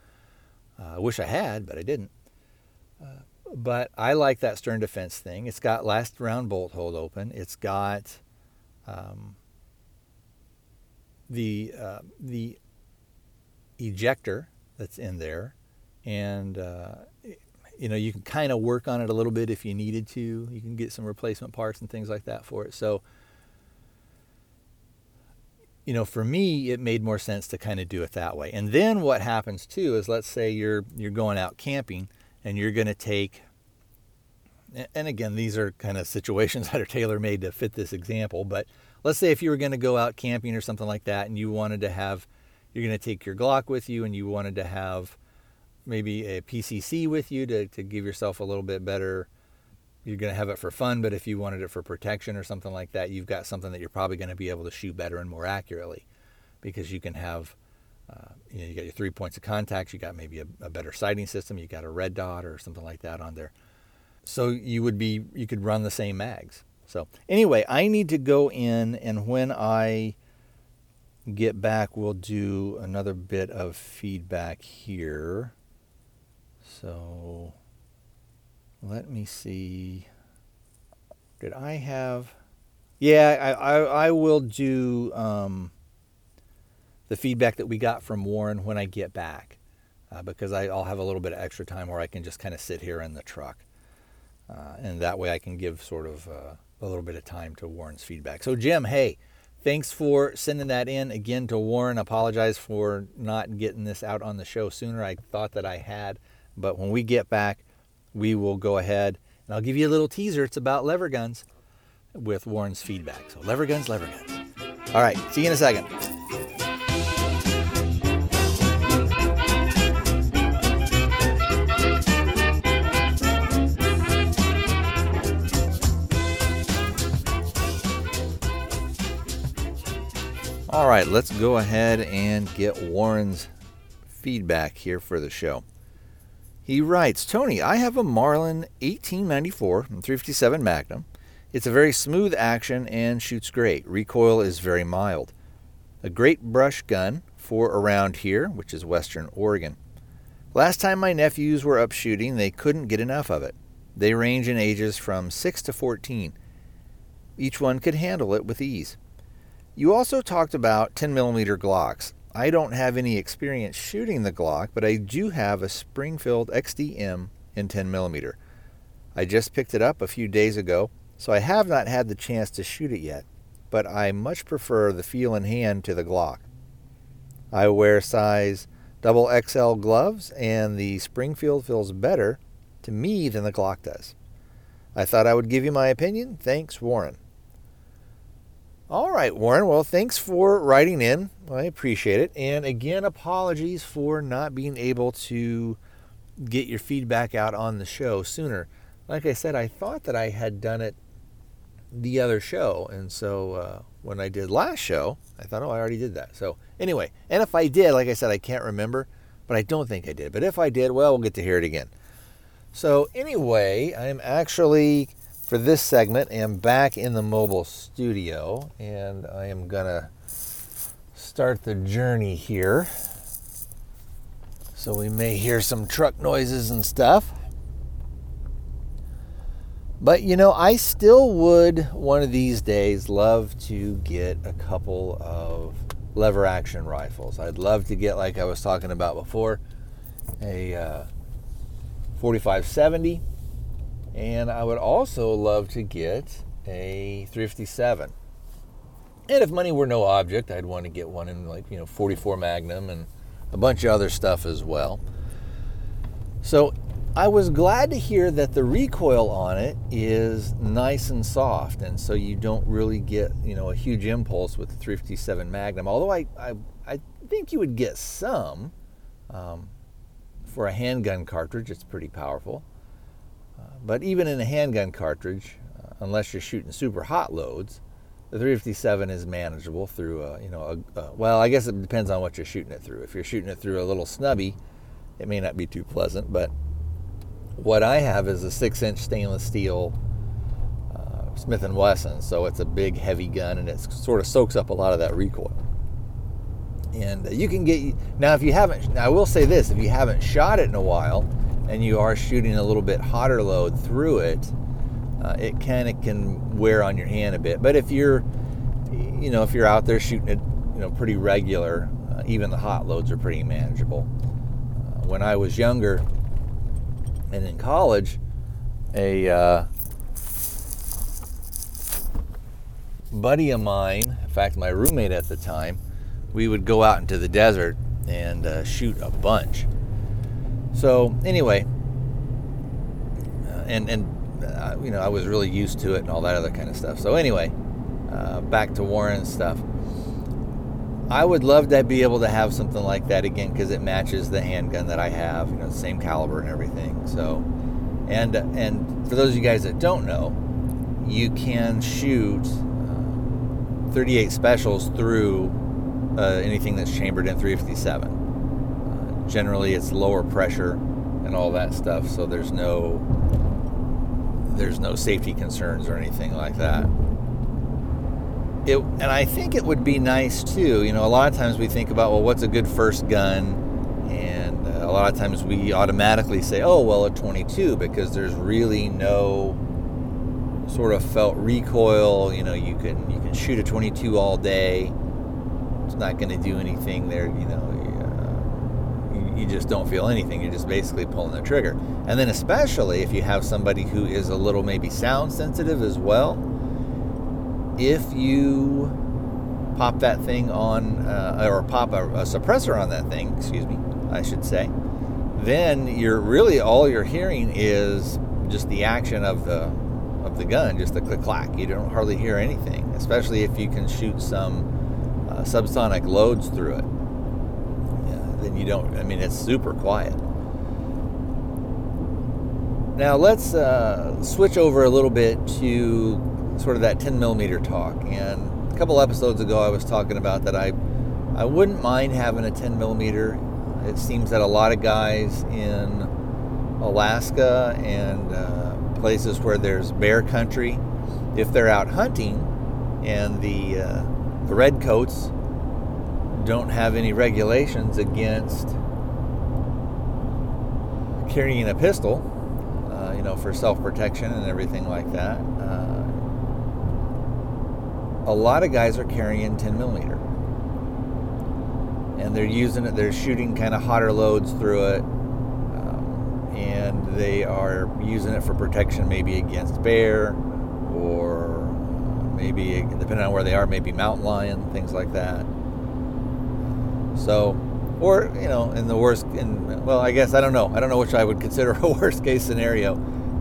Uh, I wish I had, but I didn't but I like that stern defense thing. It's got last round bolt hold open. It's got um, the uh, the ejector that's in there, and uh, you know you can kind of work on it a little bit if you needed to. You can get some replacement parts and things like that for it. So you know, for me, it made more sense to kind of do it that way. And then what happens too is, let's say you're you're going out camping and you're going to take and again these are kind of situations that are tailor made to fit this example but let's say if you were going to go out camping or something like that and you wanted to have you're going to take your glock with you and you wanted to have maybe a pcc with you to, to give yourself a little bit better you're going to have it for fun but if you wanted it for protection or something like that you've got something that you're probably going to be able to shoot better and more accurately because you can have uh, you know, you got your three points of contact. You got maybe a, a, better sighting system. You got a red dot or something like that on there. So you would be, you could run the same mags. So anyway, I need to go in, and when I get back, we'll do another bit of feedback here. So let me see. Did I have? Yeah, I I, I will do. Um, the feedback that we got from Warren when I get back, uh, because I, will have a little bit of extra time where I can just kind of sit here in the truck. Uh, and that way I can give sort of uh, a little bit of time to Warren's feedback. So, Jim, hey, thanks for sending that in again to Warren. Apologize for not getting this out on the show sooner. I thought that I had, but when we get back, we will go ahead and I'll give you a little teaser. It's about lever guns with Warren's feedback. So, lever guns, lever guns. All right, see you in a second. All right, let's go ahead and get Warren's feedback here for the show. He writes, Tony, I have a Marlin 1894 357 Magnum. It's a very smooth action and shoots great. Recoil is very mild. A great brush gun for around here, which is Western Oregon. Last time my nephews were up shooting, they couldn't get enough of it. They range in ages from 6 to 14. Each one could handle it with ease. You also talked about 10 millimeter Glocks. I don't have any experience shooting the Glock, but I do have a Springfield XDM in 10 millimeter. I just picked it up a few days ago, so I have not had the chance to shoot it yet, but I much prefer the feel in hand to the Glock. I wear size double XL gloves, and the Springfield feels better to me than the Glock does. I thought I would give you my opinion. Thanks, Warren. All right, Warren. Well, thanks for writing in. I appreciate it. And again, apologies for not being able to get your feedback out on the show sooner. Like I said, I thought that I had done it the other show. And so uh, when I did last show, I thought, oh, I already did that. So anyway, and if I did, like I said, I can't remember, but I don't think I did. But if I did, well, we'll get to hear it again. So anyway, I'm actually for this segment am back in the mobile studio and I am gonna start the journey here. So we may hear some truck noises and stuff. But you know, I still would one of these days love to get a couple of lever action rifles. I'd love to get, like I was talking about before, a uh, 4570 and I would also love to get a 357. And if money were no object, I'd want to get one in like, you know, 44 Magnum and a bunch of other stuff as well. So I was glad to hear that the recoil on it is nice and soft, and so you don't really get, you know, a huge impulse with the 357 Magnum. Although I, I, I think you would get some um, for a handgun cartridge. It's pretty powerful. But even in a handgun cartridge, uh, unless you're shooting super hot loads, the 357 is manageable through a, you know, a, a, well, I guess it depends on what you're shooting it through. If you're shooting it through a little snubby, it may not be too pleasant. But what I have is a six-inch stainless steel uh, Smith and Wesson, so it's a big, heavy gun, and it sort of soaks up a lot of that recoil. And uh, you can get now if you haven't. Now I will say this: if you haven't shot it in a while, and you are shooting a little bit hotter load through it, uh, it kind of can wear on your hand a bit. But if you're, you know, if you're out there shooting it, you know, pretty regular, uh, even the hot loads are pretty manageable. Uh, when I was younger and in college, a uh, buddy of mine, in fact, my roommate at the time, we would go out into the desert and uh, shoot a bunch so anyway, uh, and and uh, you know I was really used to it and all that other kind of stuff. So anyway, uh, back to Warren stuff. I would love to be able to have something like that again because it matches the handgun that I have, you know, same caliber and everything. So, and and for those of you guys that don't know, you can shoot uh, 38 specials through uh, anything that's chambered in 357 generally it's lower pressure and all that stuff so there's no there's no safety concerns or anything like that it, and I think it would be nice too. You know, a lot of times we think about, well, what's a good first gun? And uh, a lot of times we automatically say, oh, well, a 22, because there's really no sort of felt recoil. You know, you can you can shoot a 22 all day. It's not going to do anything there. You know, you just don't feel anything. You're just basically pulling the trigger. And then, especially if you have somebody who is a little maybe sound sensitive as well, if you pop that thing on, uh, or pop a, a suppressor on that thing, excuse me, I should say, then you're really all you're hearing is just the action of the of the gun, just the click clack. You don't hardly hear anything, especially if you can shoot some uh, subsonic loads through it then you don't. I mean, it's super quiet. Now let's uh, switch over a little bit to sort of that 10 millimeter talk. And a couple episodes ago, I was talking about that I I wouldn't mind having a 10 millimeter. It seems that a lot of guys in Alaska and uh, places where there's bear country, if they're out hunting and the uh, the red coats don't have any regulations against carrying a pistol, uh, you know, for self-protection and everything like that. Uh, a lot of guys are carrying 10 millimeter, and they're using it. They're shooting kind of hotter loads through it, um, and they are using it for protection, maybe against bear, or maybe depending on where they are, maybe mountain lion, things like that. So, or you know, in the worst, in well, I guess I don't know. I don't know which I would consider a worst case scenario.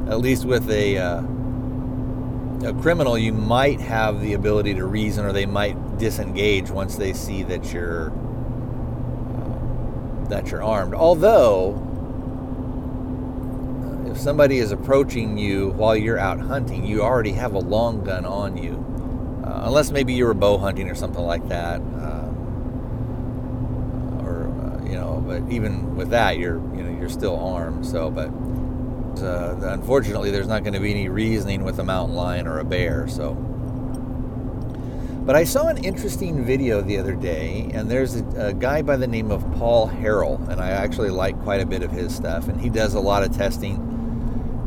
At least with a uh, a criminal, you might have the ability to reason, or they might disengage once they see that you're uh, that you're armed. Although, uh, if somebody is approaching you while you're out hunting, you already have a long gun on you, uh, unless maybe you were bow hunting or something like that. Um, or uh, you know, but even with that, you're you know you're still armed. So, but uh, unfortunately, there's not going to be any reasoning with a mountain lion or a bear. So, but I saw an interesting video the other day, and there's a, a, guy by the name of Paul Harrell, and I actually like quite a bit of his stuff, and he does a lot of testing.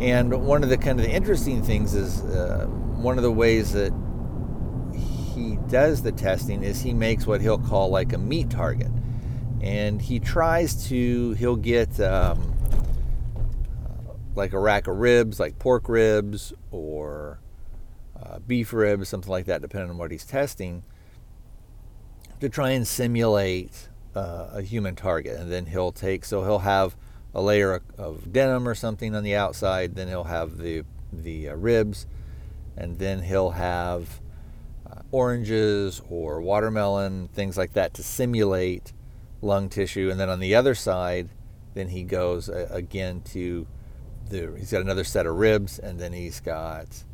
And one of the kind of the interesting things is uh, one of the ways that he does the testing is he makes what he'll call like a meat target, and he tries to he'll get. Um, like a rack of ribs, like pork ribs or uh, beef ribs, something like that, depending on what he's testing, to try and simulate uh, a human target. And then he'll take, so he'll have a layer of, of denim or something on the outside, then he'll have the, the uh, ribs, and then he'll have uh, oranges or watermelon, things like that, to simulate lung tissue. And then on the other side, then he goes uh, again to the, he's got another set of ribs, and then he's got,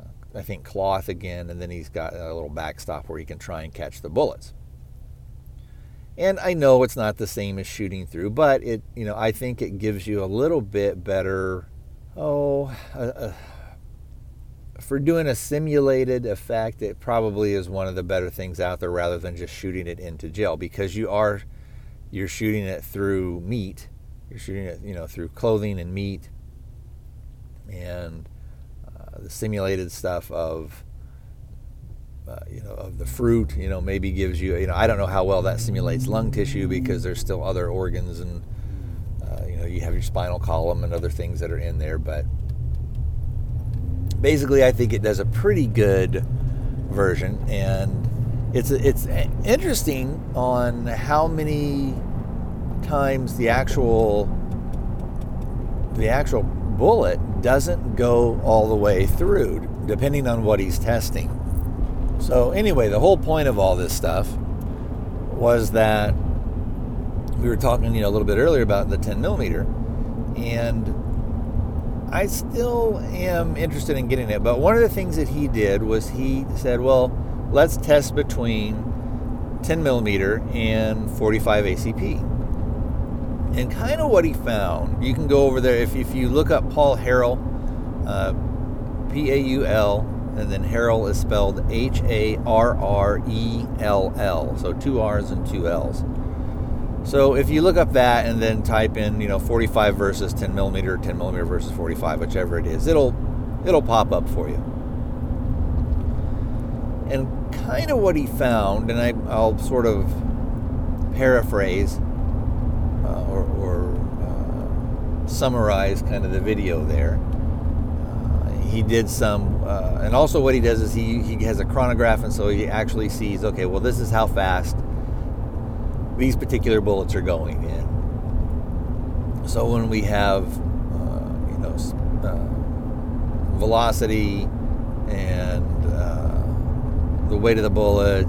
uh, I think, cloth again, and then he's got a little backstop where he can try and catch the bullets. And I know it's not the same as shooting through, but it, you know, I think it gives you a little bit better, oh, uh, uh, for doing a simulated effect, it probably is one of the better things out there rather than just shooting it into gel because you are, you're shooting it through meat, you're shooting it, you know, through clothing and meat, and uh, the simulated stuff of uh, you know of the fruit you know maybe gives you you know I don't know how well that simulates lung tissue because there's still other organs and uh, you know you have your spinal column and other things that are in there but basically I think it does a pretty good version and it's it's interesting on how many times the actual the actual bullet doesn't go all the way through, depending on what he's testing. So, anyway, the whole point of all this stuff was that we were talking, you know, a little bit earlier about the 10 millimeter, and I still am interested in getting it. But one of the things that he did was he said, well, let's test between 10 millimeter and 45 ACP. And kind of what he found, you can go over there if, if you look up Paul Harrell, uh, P A U L, and then Harrell is spelled H A R R E L L, so two R's and two L's. So if you look up that and then type in, you know, 45 versus 10 millimeter, 10 millimeter versus 45, whichever it is, it'll it'll pop up for you. And kind of what he found, and I, I'll sort of paraphrase or summarize kind of the video there. Uh, he did some, uh, and also what he does is he, he has a chronograph, and so he actually sees, okay, well, this is how fast these particular bullets are going in. So when we have, uh, you know, uh, velocity and uh, the weight of the bullet,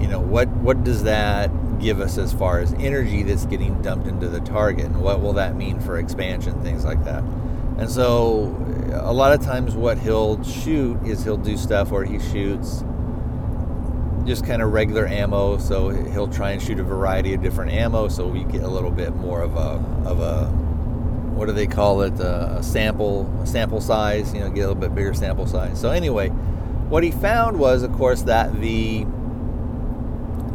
you know, what what does that give us as far as energy that's getting dumped into the target? And what will that mean for expansion things like that? And so a lot of times what he'll shoot is he'll do stuff where he shoots just kind of regular ammo. So he'll try and shoot a variety of different ammo so we get a little bit more of a of a what do they call it? A sample a sample size you know get a little bit bigger sample size. So anyway what he found was of course that the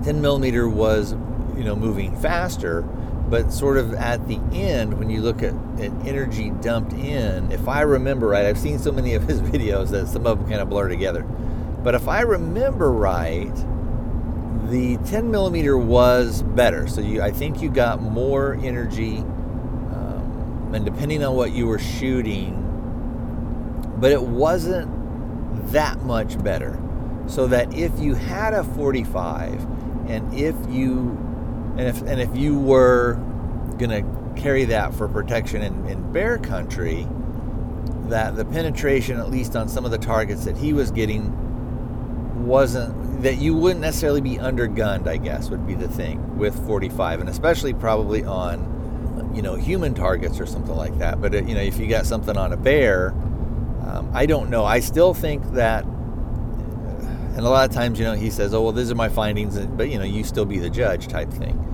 10 millimeter was, you know, moving faster, but sort of at the end, when you look at, at energy dumped in, if I remember right, I've seen so many of his videos that some of them kind of blur together. But if I remember right, the 10 millimeter was better. So you, I think you got more energy, um, and depending on what you were shooting, but it wasn't that much better. So that if you had a 45, and if you, and if and if you were gonna carry that for protection in, in bear country, that the penetration, at least on some of the targets that he was getting, wasn't that you wouldn't necessarily be undergunned. I guess would be the thing with 45, and especially probably on you know human targets or something like that. But uh, you know if you got something on a bear, um, I don't know. I still think that. And a lot of times, you know, he says, "Oh, well, these are my findings," but you know, you still be the judge, type thing.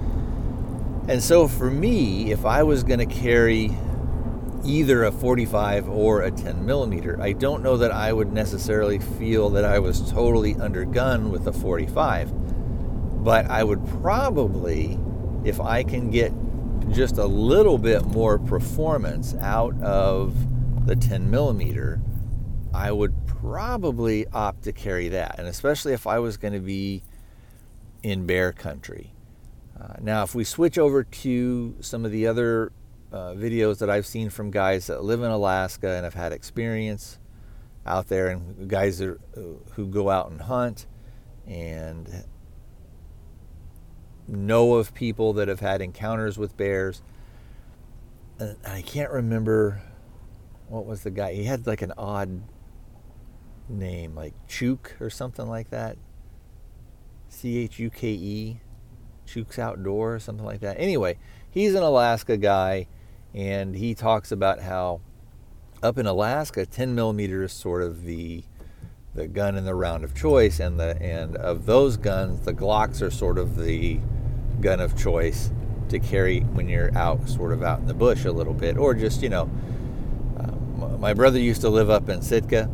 And so, for me, if I was going to carry either a 45 or a 10 millimeter. I don't know that I would necessarily feel that I was totally undergun with a 45, but I would probably, if I can get just a little bit more performance out of the 10 millimeter, I would probably opt to carry that, and especially if I was going to be in bear country. Uh, now, if we switch over to some of the other uh, videos that I've seen from guys that live in Alaska and have had experience out there, and guys that, who go out and hunt and know of people that have had encounters with bears. And I can't remember what was the guy. He had like an odd name, like Chuke or something like that. C H U K E. Chuke's Outdoor or something like that. Anyway, he's an Alaska guy and he talks about how up in Alaska, 10 millimeter is sort of the the gun in the round of choice, and the and of those guns, the Glocks are sort of the gun of choice to carry when you're out, sort of out in the bush a little bit, or just you know. My brother used to live up in Sitka,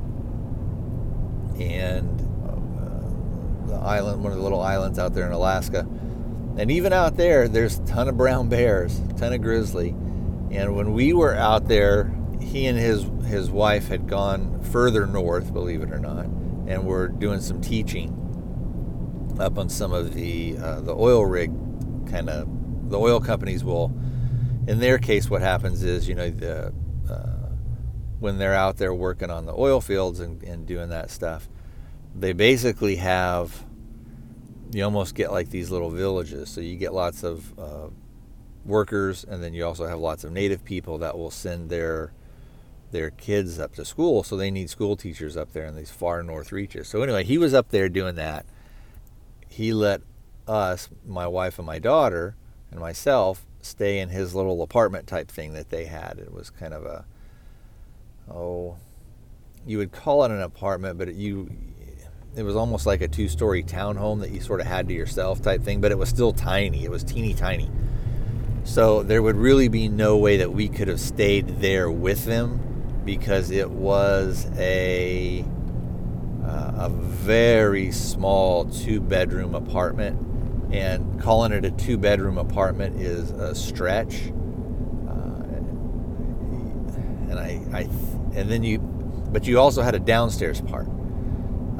and uh, the island, one of the little islands out there in Alaska, and even out there, there's a ton of brown bears, a ton of grizzly and when we were out there, he and his his wife had gone further north, believe it or not, and were doing some teaching up on some of the uh, the oil rig kind of the oil companies will. In their case, what happens is you know the when they're out there working on the oil fields and, and doing that stuff, they basically have you almost get like these little villages. So you get lots of uh, workers, and then you also have lots of native people that will send their their kids up to school, so they need school teachers up there in these far north reaches. So anyway, he was up there doing that. He let us, my wife and my daughter, and myself stay in his little apartment type thing that they had. It was kind of a oh, you would call it an apartment, but it, you it was almost like a two-story townhome that you sort of had to yourself type thing, but it was still tiny. It was teeny tiny. So there would really be no way that we could have stayed there with them because it was a uh, a very small two bedroom apartment and calling it a two bedroom apartment is a stretch and I, I and then you but you also had a downstairs part.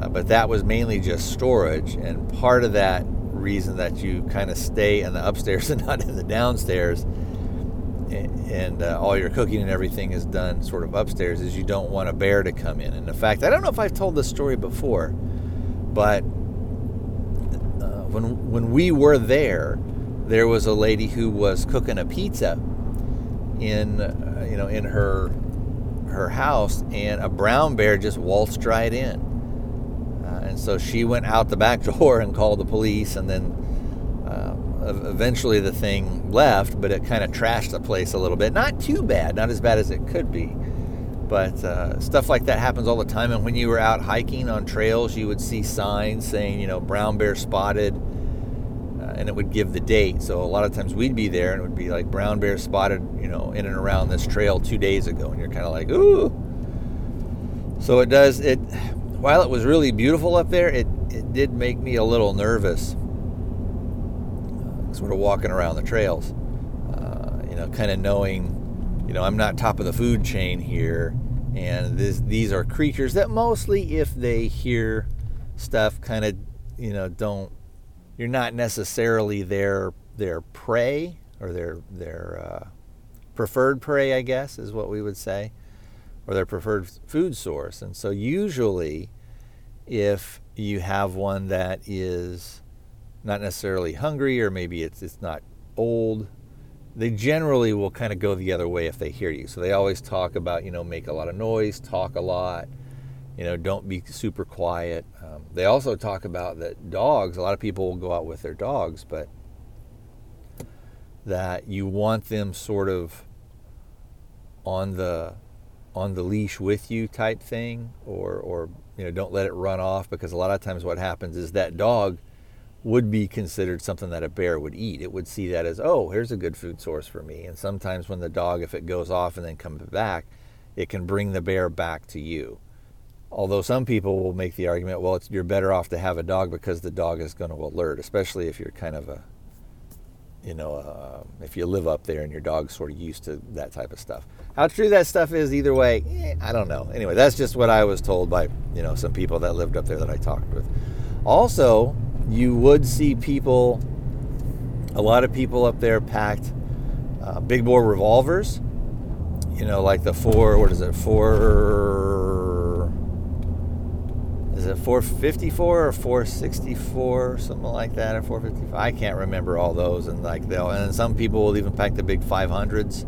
Uh, but that was mainly just storage and part of that reason that you kind of stay in the upstairs and not in the downstairs and uh, all your cooking and everything is done sort of upstairs is you don't want a bear to come in. And in fact i don't know if i've told this story before but uh, when when we were there there was a lady who was cooking a pizza in uh, you know in her her house and a brown bear just waltzed right in and so she went out the back door and called the police, and then uh, eventually the thing left, but it kind of trashed the place a little bit. Not too bad, not as bad as it could be. But uh, stuff like that happens all the time. And when you were out hiking on trails, you would see signs saying, you know, brown bear spotted, uh, and it would give the date. So a lot of times we'd be there and it would be like brown bear spotted, you know, in and around this trail two days ago. And you're kind of like, ooh. So it does, it, while it was really beautiful up there, it, it did make me a little nervous, uh, sort of walking around the trails. Uh, you know, kind of knowing, you know, I'm not top of the food chain here, and this, these are creatures that mostly, if they hear stuff, kind of, you know, don't. You're not necessarily their their prey or their their uh, preferred prey, I guess, is what we would say, or their preferred food source. And so usually, if you have one that is not necessarily hungry or maybe it's it's not old, they generally will kind of go the other way if they hear you. So they always talk about, you know, make a lot of noise, talk a lot, you know, don't be super quiet. Um, they also talk about that dogs, a lot of people will go out with their dogs, but that you want them sort of on the on the leash with you type thing or or you know don't let it run off because a lot of times what happens is that dog would be considered something that a bear would eat. It would see that as oh here's a good food source for me. And sometimes when the dog if it goes off and then comes back it can bring the bear back to you although some people will make the argument well you're better off to have a dog because the dog is going to alert especially if you're kind of a you know, uh, if you live up there and your dog's sort of used to that type of stuff. How true that stuff is, either way, eh, I don't know. Anyway, that's just what I was told by you know some people that lived up there that I talked with. Also, you would see people, a lot of people up there packed uh, big bore revolvers. You know, like the four, what is it, four is it 454 or 464 something like that or 455 i can't remember all those and like they'll and some people will even pack the big 500s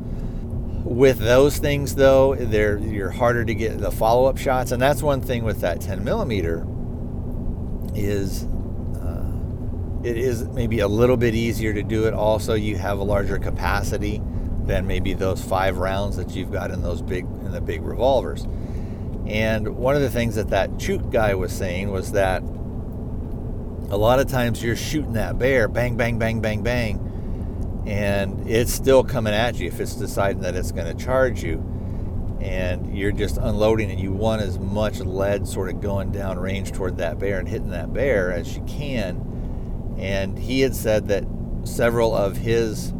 with those things though they're you're harder to get the follow-up shots and that's one thing with that 10 millimeter is uh, it is maybe a little bit easier to do it. Also you have a larger capacity than maybe those five rounds that you've got in those big in the big revolvers and one of the things that that Chuke guy was saying was that a lot of times you're shooting that bear, bang, bang, bang, bang, bang, and it's still coming at you if it's deciding that it's going to charge you. And you're just unloading and you want as much lead sort of going down range toward that bear and hitting that bear as you can. And he had said that several of his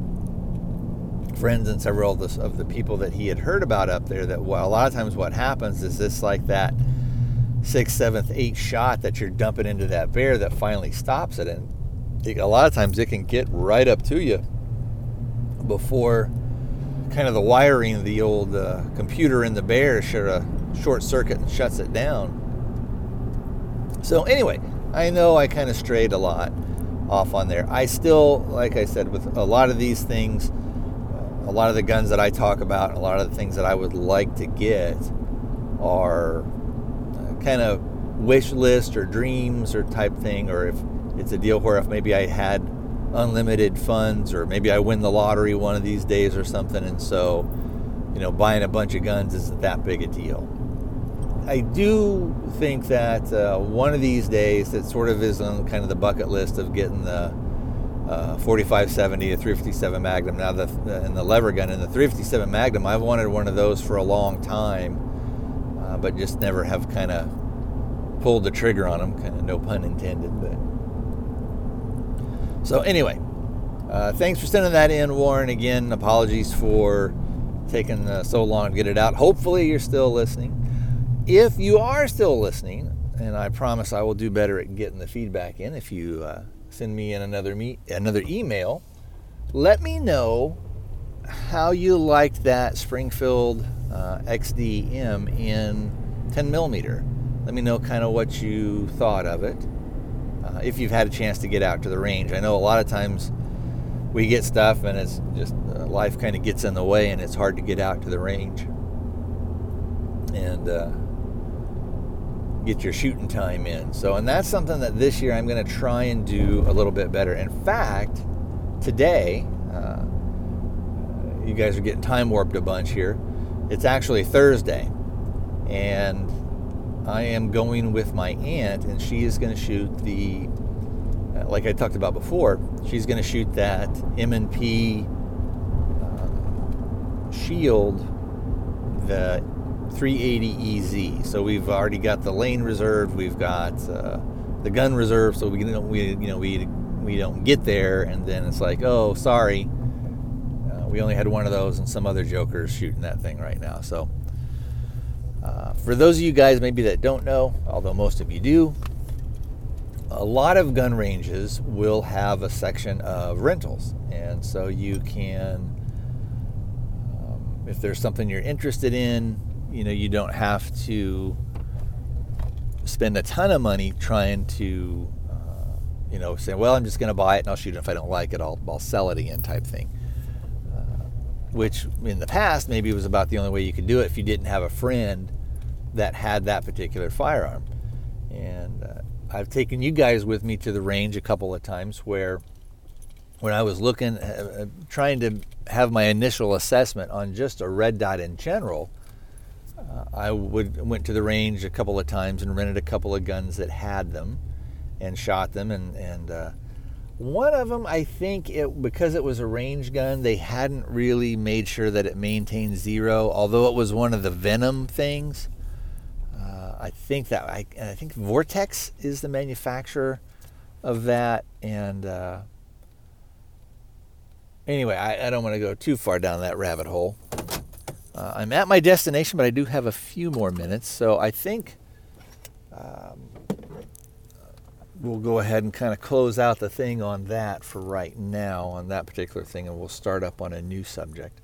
friends and several of the, of the people that he had heard about up there that well, a lot of times what happens is this like that sixth, seventh, eighth shot that you're dumping into that bear that finally stops it. And it, a lot of times it can get right up to you before kind of the wiring of the old uh, computer in the bear sort of short circuit and shuts it down. So anyway, I know I kind of strayed a lot off on there. I still, like I said, with a lot of these things, a lot of the guns that I talk about a lot of the things that I would like to get are uh, kind of wish list or dreams or type thing, or if it's a deal where if maybe I had unlimited funds or maybe I win the lottery one of these days or something, and so you know buying a bunch of guns isn't that big a deal. I do think that uh, one of these days that sort of is on kind of the bucket list of getting the uh, 4570 a 357 Magnum. Now the and the lever gun and the 357 Magnum, I've wanted one of those for a long time, uh, but just never have kind of pulled the trigger on them. Kind of no pun intended, but so anyway. Uh, thanks for sending that in, Warren. Again, apologies for taking uh, so long to get it out. Hopefully, you're still listening. If you are still listening, and I promise I will do better at getting the feedback in if you uh, send me in another another email. Let me know how you liked that Springfield uh, XDM in 10 millimeter. Let me know kind of what you thought of it. Uh, if you've had a chance to get out to the range, I know a lot of times we get stuff and it's just uh, life kind of gets in the way and it's hard to get out to the range. And uh, get your shooting time in. So, and that's something that this year I'm going to try and do a little bit better. In fact, today, uh, you guys are getting time warped a bunch here. It's actually Thursday, and I am going with my aunt, and she is going to shoot the, uh, like I talked about before, she's going to shoot that M&P uh, Shield, the 380 EZ. So we've already got the lane reserved, we've got uh, the gun reserved, so we we you know we we don't get there, and then it's like, oh, sorry, uh, we only had one of those and some other jokers shooting that thing right now. So, uh, for those of you guys maybe that don't know, although most of you do, a lot of gun ranges will have a section of rentals, and so you can, um, if there's something you're interested in, you know, you don't have to spend a ton of money trying to, uh, you know, say, well, I'm just going to buy it and I'll shoot it. If I don't like it, I'll, I'll sell it again, type thing. Uh, which in the past maybe was about the only way you could do it if you didn't have a friend that had that particular firearm. And uh, I've taken you guys with me to the range a couple of times where when I was looking, uh, uh, trying to have my initial assessment on just a red dot in general, uh, I would went to the range a couple of times and rented a couple of guns that had them, and shot them. And and uh, one of them, I think it because it was a range gun, they hadn't really made sure that it maintained zero. Although it was one of the Venom things, uh, I think that I, I think Vortex is the manufacturer of that, and uh, anyway, I, I don't want to go too far down that rabbit hole. Uh, I'm at my destination, but I do have a few more minutes, so I think um, we'll go ahead and kind of close out the thing on that for right now, on that particular thing, and we'll start up on a new subject.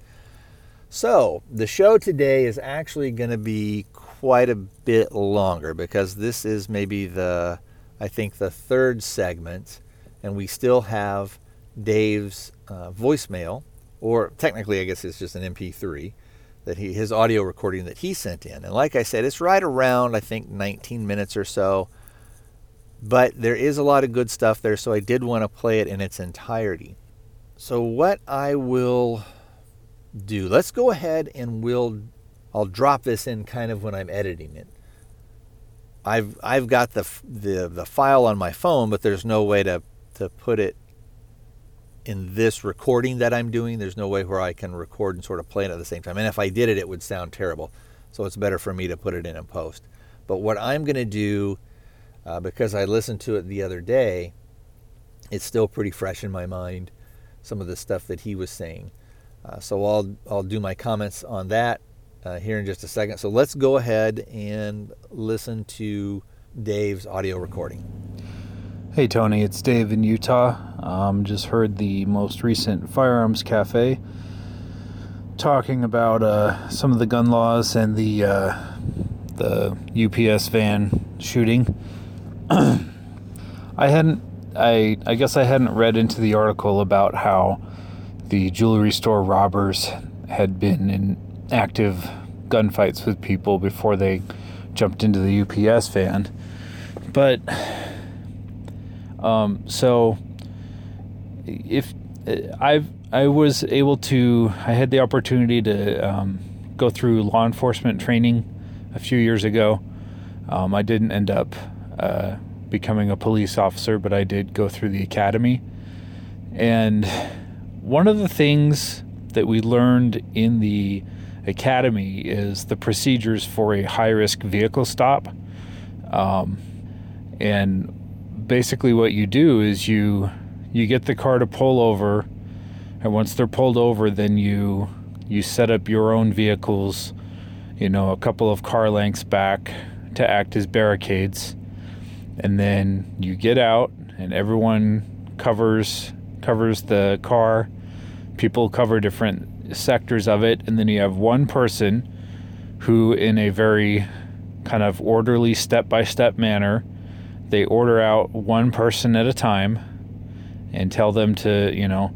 So, the show today is actually going to be quite a bit longer because this is maybe the, I think, the third segment, and we still have Dave's uh, voicemail, or technically, I guess it's just an MP3 that he his audio recording that he sent in. And like I said, it's right around I think 19 minutes or so. But there is a lot of good stuff there, so I did want to play it in its entirety. So what I will do, let's go ahead and we'll I'll drop this in kind of when I'm editing it. I've I've got the the the file on my phone, but there's no way to to put it in this recording that I'm doing, there's no way where I can record and sort of play it at the same time. And if I did it, it would sound terrible. So it's better for me to put it in and post. But what I'm going to do, uh, because I listened to it the other day, it's still pretty fresh in my mind, some of the stuff that he was saying. Uh, so I'll, I'll do my comments on that uh, here in just a second. So let's go ahead and listen to Dave's audio recording.
Hey Tony, it's Dave in Utah. Um, just heard the most recent Firearms Cafe talking about uh, some of the gun laws and the uh, the UPS van shooting. I hadn't, I I guess I hadn't read into the article about how the jewelry store robbers had been in active gunfights with people before they jumped into the UPS van, but um, so if uh, I've I was able to I had the opportunity to um, go through law enforcement training a few years ago. Um, I didn't end up uh, becoming a police officer, but I did go through the academy. And one of the things that we learned in the academy is the procedures for a high risk vehicle stop. Um, and basically what you do is you you get the car to pull over and once they're pulled over then you you set up your own vehicles you know a couple of car lengths back to act as barricades and then you get out and everyone covers covers the car. People cover different sectors of it and then you have one person who in a very kind of orderly step-by-step manner they order out one person at a time and tell them to, you know,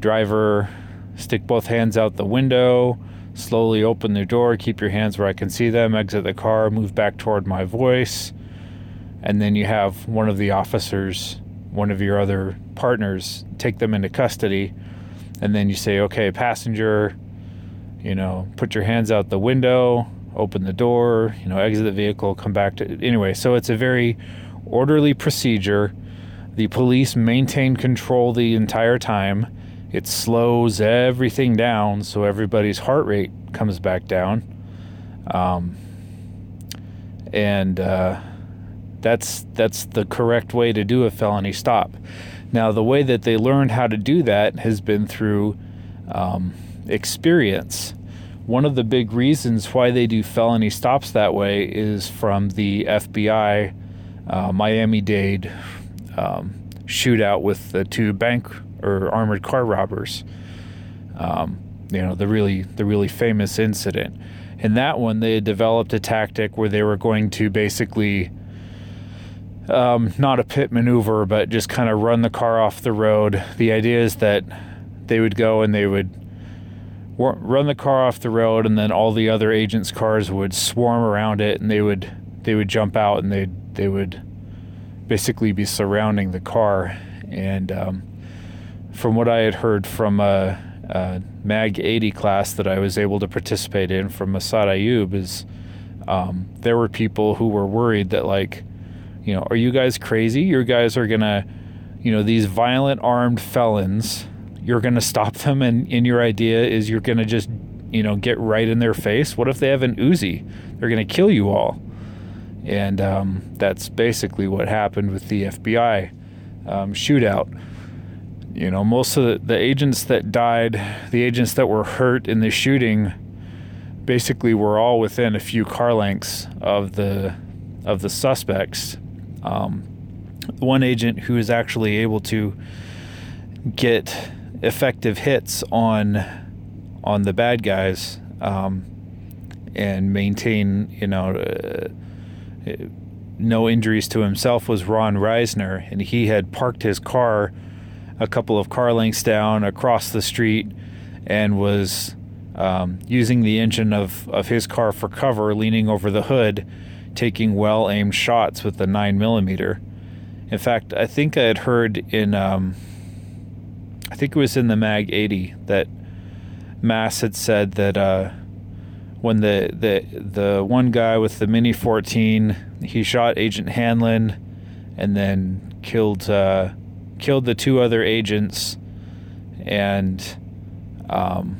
driver, stick both hands out the window, slowly open the door, keep your hands where I can see them, exit the car, move back toward my voice. And then you have one of the officers, one of your other partners, take them into custody. And then you say, okay, passenger, you know, put your hands out the window, open the door, you know, exit the vehicle, come back to. Anyway, so it's a very orderly procedure. The police maintain control the entire time. It slows everything down so everybody's heart rate comes back down. Um, and uh, that's that's the correct way to do a felony stop. Now, the way that they learned how to do that has been through um, experience. One of the big reasons why they do felony stops that way is from the FBI uh, Miami Dade um, shootout with the two bank or armored car robbers. Um, you know the really the really famous incident. In that one, they had developed a tactic where they were going to basically um, not a pit maneuver, but just kind of run the car off the road. The idea is that they would go and they would run the car off the road, and then all the other agents' cars would swarm around it, and they would they would jump out and they they would basically be surrounding the car. And um, from what I had heard from a, a, Mag 80 class that I was able to participate in from Massad Ayoob is um, there were people who were worried that like you know, are you guys crazy? You guys are gonna, you know, these violent armed felons, you're gonna stop them, and, and your idea is you're gonna just, you know, get right in their face. What if they have an Uzi? They're gonna kill you all. And um, that's basically what happened with the FBI um, shootout. You know, most of the, the agents that died, the agents that were hurt in the shooting, basically were all within a few car lengths of the of the suspects um, one agent who is actually able to get effective hits on on the bad guys um, and maintain, you know, uh, no injuries to himself was Ron Risner, and he had parked his car a couple of car lengths down across the street and was um, using the engine of, of his car for cover, leaning over the hood taking well aimed shots with the 9 millimeter. In fact, I think I had heard in, um, I think it was in the Mag 80 that Mas had said that uh, when the, the the one guy with the Mini 14, he shot Agent Hanlon, and then killed uh, killed the two other agents, and um,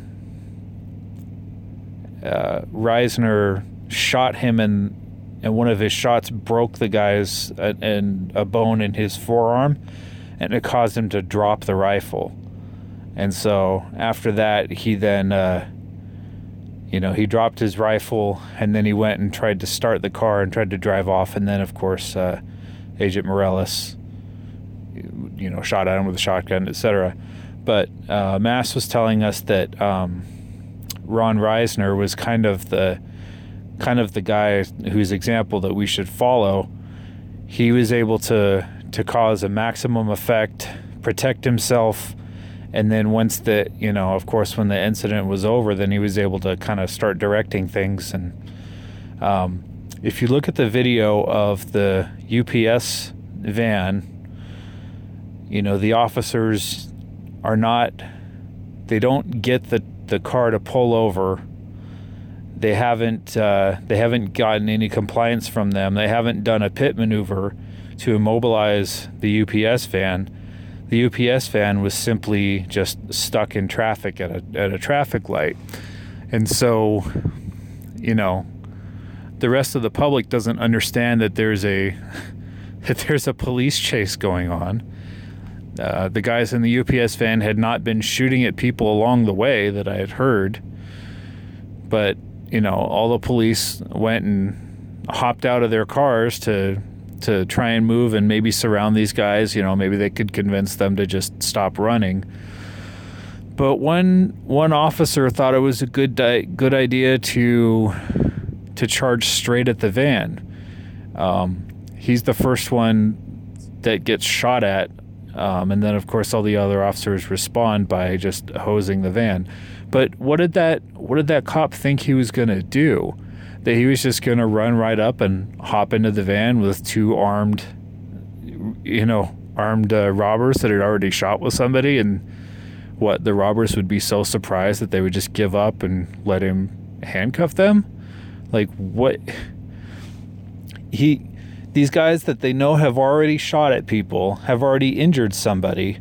uh, Risner shot him in and one of his shots broke the guy's uh, and a bone in his forearm, and it caused him to drop the rifle. And so after that, he then, uh, you know, he dropped his rifle, and then he went and tried to start the car and tried to drive off. And then, of course, uh, Agent Morales, you know, shot at him with a shotgun, etc. But uh, Mas was telling us that um, Ron Risner was kind of the kind of the guy whose example that we should follow. He was able to to cause a maximum effect, protect himself, and then once the you know, of course, when the incident was over, then he was able to kind of start directing things. And um, if you look at the video of the UPS van, you know, the officers are not, they don't get the the car to pull over they haven't uh, they haven't gotten any compliance from them. They haven't done a pit maneuver to immobilize the UPS van. The UPS van was simply just stuck in traffic at a at a traffic light, and so, you know, the rest of the public doesn't understand that there's a that there's a police chase going on. Uh, the guys in the UPS van had not been shooting at people along the way that I had heard, but you know, all the police went and hopped out of their cars to to try and move and maybe surround these guys. You know, maybe they could convince them to just stop running. But one one officer thought it was a good di- good idea to to charge straight at the van. Um, he's the first one that gets shot at, um, and then of course all the other officers respond by just hosing the van. But what did that what did that cop think he was going to do? That he was just going to run right up and hop into the van with two armed you know, armed uh, robbers that had already shot with somebody and what the robbers would be so surprised that they would just give up and let him handcuff them? Like what he these guys that they know have already shot at people, have already injured somebody.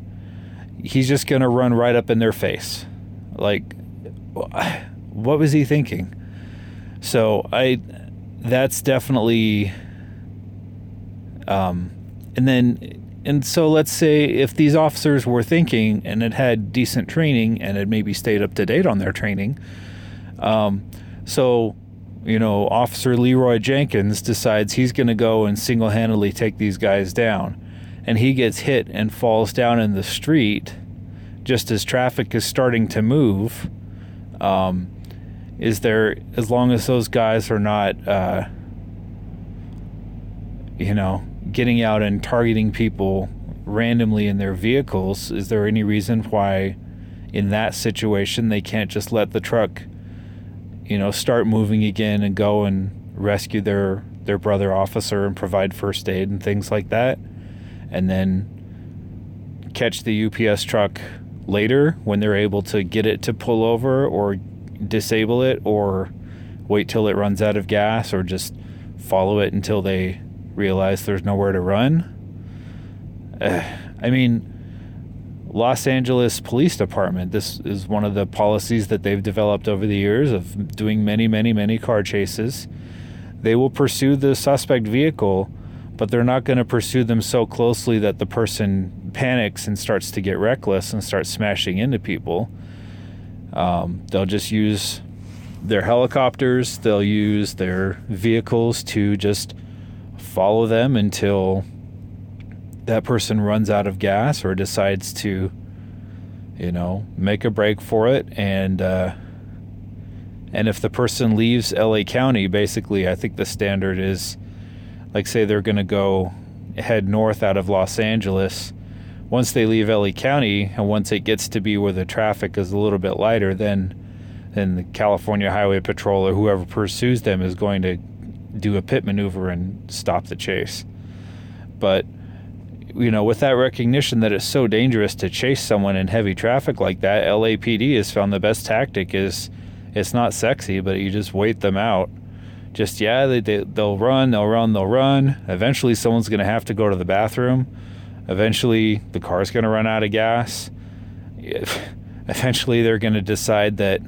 He's just going to run right up in their face. Like what was he thinking? So I, that's definitely, um, and then and so let's say if these officers were thinking and had had decent training and had maybe stayed up to date on their training, um, so you know, Officer Leroy Jenkins decides he's going to go and single handedly take these guys down. And he gets hit and falls down in the street just as traffic is starting to move. Um, is there, as long as those guys are not, uh, you know, getting out and targeting people randomly in their vehicles, is there any reason why in that situation they can't just let the truck? you know, start moving again and go and rescue their their brother officer and provide first aid and things like that, and then catch the UPS truck later when they're able to get it to pull over or disable it or wait till it runs out of gas or just follow it until they realize there's nowhere to run. Uh, I mean, Los Angeles Police Department. This is one of the policies that they've developed over the years of doing many, many, many car chases. They will pursue the suspect vehicle, but they're not going to pursue them so closely that the person panics and starts to get reckless and starts smashing into people. Um, they'll just use their helicopters, they'll use their vehicles to just follow them until that person runs out of gas or decides to, you know, make a break for it, and uh, and if the person leaves LA County, basically, I think the standard is, like, say they're going to go head north out of Los Angeles. Once they leave LA County, and once it gets to be where the traffic is a little bit lighter, then then the California Highway Patrol or whoever pursues them is going to do a pit maneuver and stop the chase. But you know, with that recognition that it's so dangerous to chase someone in heavy traffic like that, LAPD has found the best tactic is it's not sexy, but you just wait them out. Just yeah, they, they they'll run, they'll run, they'll run. Eventually, someone's gonna have to go to the bathroom. Eventually, the car's gonna run out of gas. Eventually, they're gonna decide that,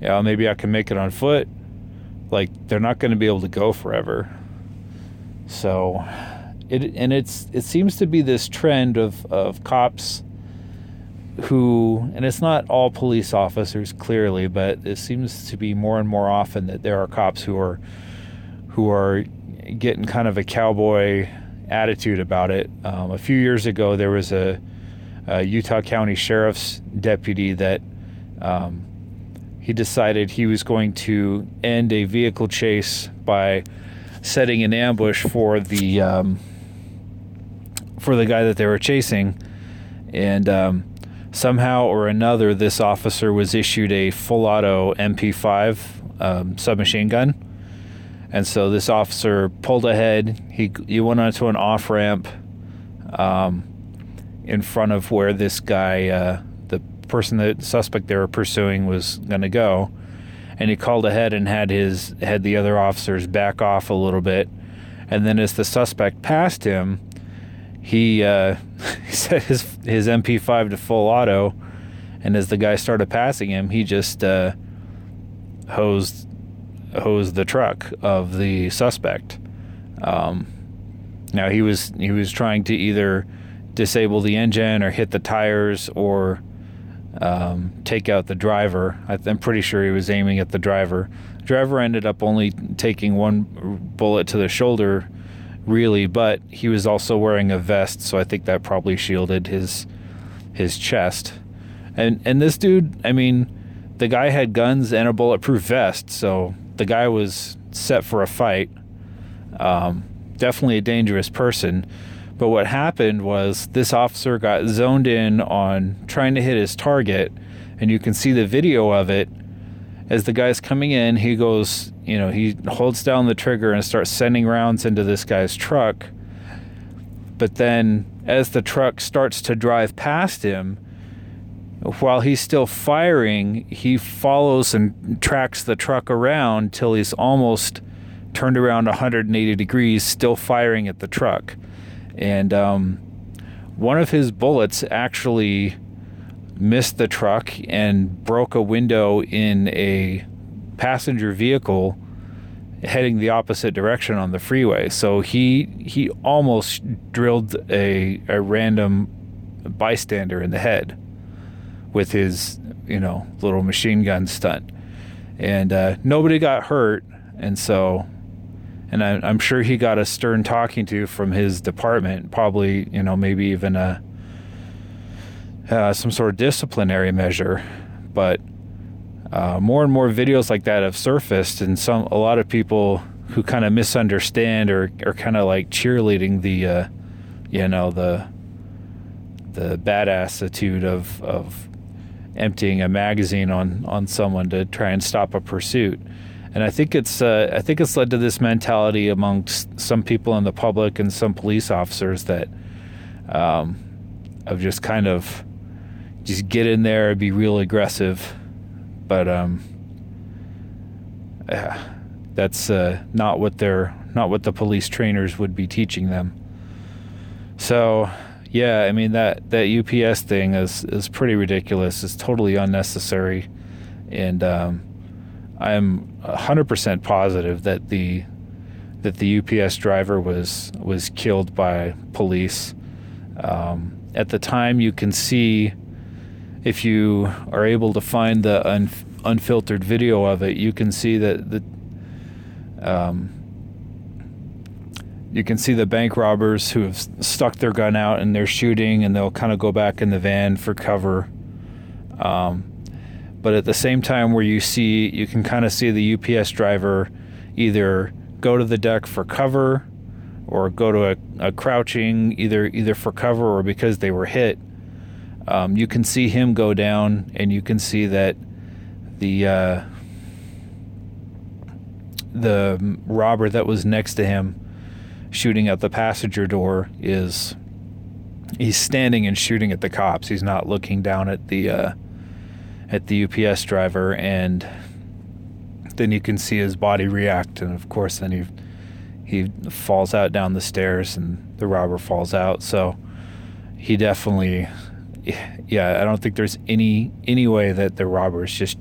yeah, maybe I can make it on foot. Like they're not gonna be able to go forever. So it and it's it seems to be this trend of of cops who and it's not all police officers clearly but it seems to be more and more often that there are cops who are who are getting kind of a cowboy attitude about it um, a few years ago there was a, a utah county sheriff's deputy that um, he decided he was going to end a vehicle chase by setting an ambush for the um, for the guy that they were chasing, and um, somehow or another, this officer was issued a full auto MP5 um, submachine gun. And so this officer pulled ahead. He he went onto an off ramp um, in front of where this guy, uh, the person, the suspect they were pursuing, was going to go, and he called ahead and had his had the other officers back off a little bit. And then as the suspect passed him, he uh, set his his MP5 to full auto, and as the guy started passing him, he just uh, hosed hosed the truck of the suspect. Um, now he was he was trying to either disable the engine or hit the tires or um, take out the driver. I'm pretty sure he was aiming at the driver. The driver ended up only taking one bullet to the shoulder really, but he was also wearing a vest, so I think that probably shielded his his chest. And and this dude, I mean, the guy had guns and a bulletproof vest, so the guy was set for a fight. Um, definitely a dangerous person. But what happened was this officer got zoned in on trying to hit his target, and you can see the video of it as the guy's coming in, he goes, you know, he holds down the trigger and starts sending rounds into this guy's truck. But then, as the truck starts to drive past him, while he's still firing, he follows and tracks the truck around till he's almost turned around 180 degrees, still firing at the truck. And um, one of his bullets actually missed the truck and broke a window in a passenger vehicle heading the opposite direction on the freeway. So he he almost drilled a a random bystander in the head with his you know little machine gun stunt, and uh, nobody got hurt. And so, and I, I'm sure he got a stern talking to from his department, probably you know maybe even a uh, some sort of disciplinary measure, but uh, more and more videos like that have surfaced, and some a lot of people who kind of misunderstand or are kind of like cheerleading the, uh, you know, the the badass attitude of of emptying a magazine on on someone to try and stop a pursuit. And I think it's uh, I think it's led to this mentality amongst some people in the public and some police officers that um, of just kind of just get in there and be real aggressive but um, that's uh, not what they're not what the police trainers would be teaching them. So, yeah, I mean that that UPS thing is is pretty ridiculous. It's totally unnecessary, and um, I'm 100% positive that the that the UPS driver was was killed by police. Um, at the time, you can see if you are able to find the un- unfiltered video of it, you can see that the um, you can see the bank robbers who have stuck their gun out and they're shooting, and they'll kind of go back in the van for cover. Um, but at the same time, where you see, you can kind of see the UPS driver either go to the deck for cover, or go to a, a crouching either either for cover or because they were hit um, you can see him go down, and you can see that the uh, the robber that was next to him, shooting at the passenger door, is he's standing and shooting at the cops. He's not looking down at the uh, at the UPS driver, and then you can see his body react, and of course, then he he falls out down the stairs, and the robber falls out. So he definitely yeah, I don't think there's any any way that the robbers just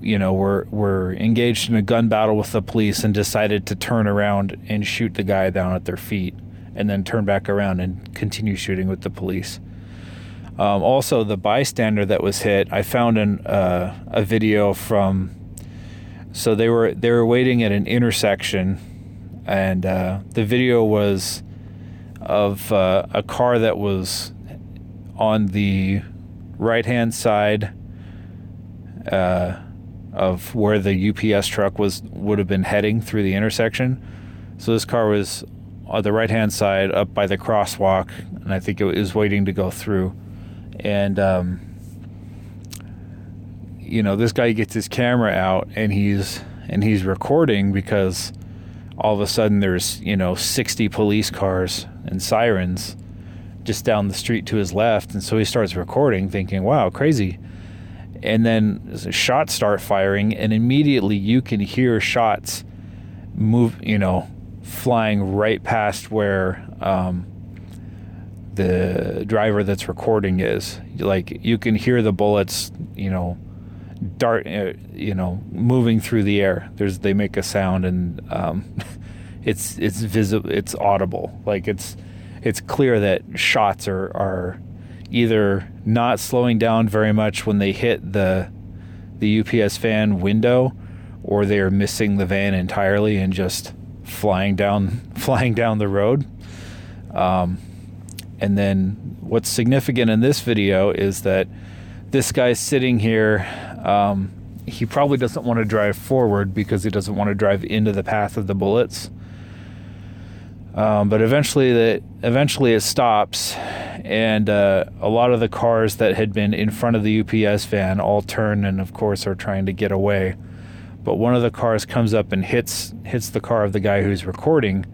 you know were were engaged in a gun battle with the police and decided to turn around and shoot the guy down at their feet and then turn back around and continue shooting with the police. Um, also, the bystander that was hit, I found an, uh, a video from. So they were they were waiting at an intersection, and uh, the video was of uh, a car that was on the right hand side uh, of where the UPS truck was would have been heading through the intersection. So this car was on the right hand side up by the crosswalk, and I think it was waiting to go through. And um, you know, this guy gets his camera out and he's and he's recording because all of a sudden there's you know 60 police cars and sirens just down the street to his left. And so he starts recording, thinking, wow, crazy. And then shots start firing, and immediately you can hear shots move, you know, flying right past where um, the driver that's recording is. Like you can hear the bullets, you know, dart, uh, you know, moving through the air. There's they make a sound, and um, it's it's visible, it's audible. Like it's it's clear that shots are, are either not slowing down very much when they hit the the UPS van window or they are missing the van entirely and just flying down flying down the road. Um, and then what's significant in this video is that this guy's sitting here. Um, he probably doesn't want to drive forward because he doesn't want to drive into the path of the bullets. Um, but eventually, the eventually it stops, and uh, a lot of the cars that had been in front of the UPS van all turn and, of course, are trying to get away. But one of the cars comes up and hits hits the car of the guy who's recording,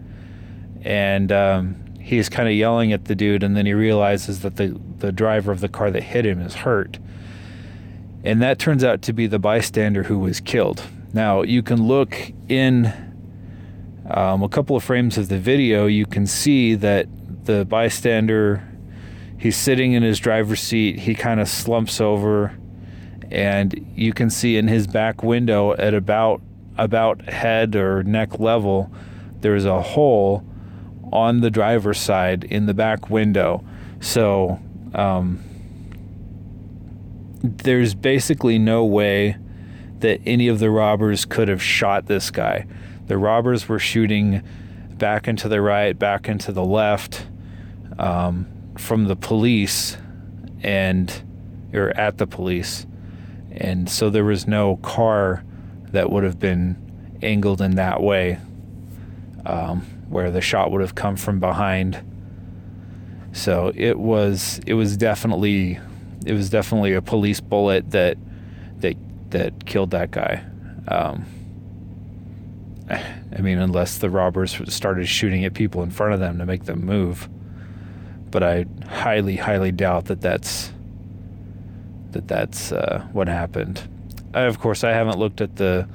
and um, he's kind of yelling at the dude, and then he realizes that the the driver of the car that hit him is hurt, and that turns out to be the bystander who was killed. Now you can look in um, a couple of frames of the video, you can see that the bystander, he's sitting in his driver's seat, he kind of slumps over, and you can see in his back window at about about head or neck level, there's a hole on the driver's side in the back window. So um, there's basically no way that any of the robbers could have shot this guy. The robbers were shooting back into the right, back into the left um, from the police and or at the police. And so there was no car that would have been angled in that way um, where the shot would have come from behind. So it was it was definitely it was definitely a police bullet that that that killed that guy. Um, I mean, unless the robbers started shooting at people in front of them to make them move. But I highly, highly doubt that that's that that's uh, what happened. I, of course, I haven't looked at the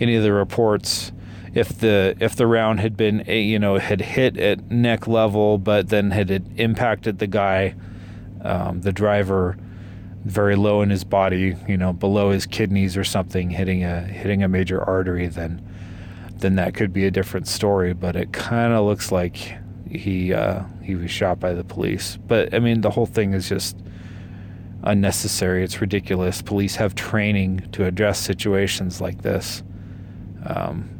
any of the reports. If the if the round had been you know had hit at neck level, but then had it impacted the guy, um, the driver, very low in his body, you know, below his kidneys or something, hitting a hitting a major artery, then then that could be a different story. But it kind of looks like he uh, he was shot by the police. But I mean, the whole thing is just unnecessary. It's ridiculous. Police have training to address situations like this. Um,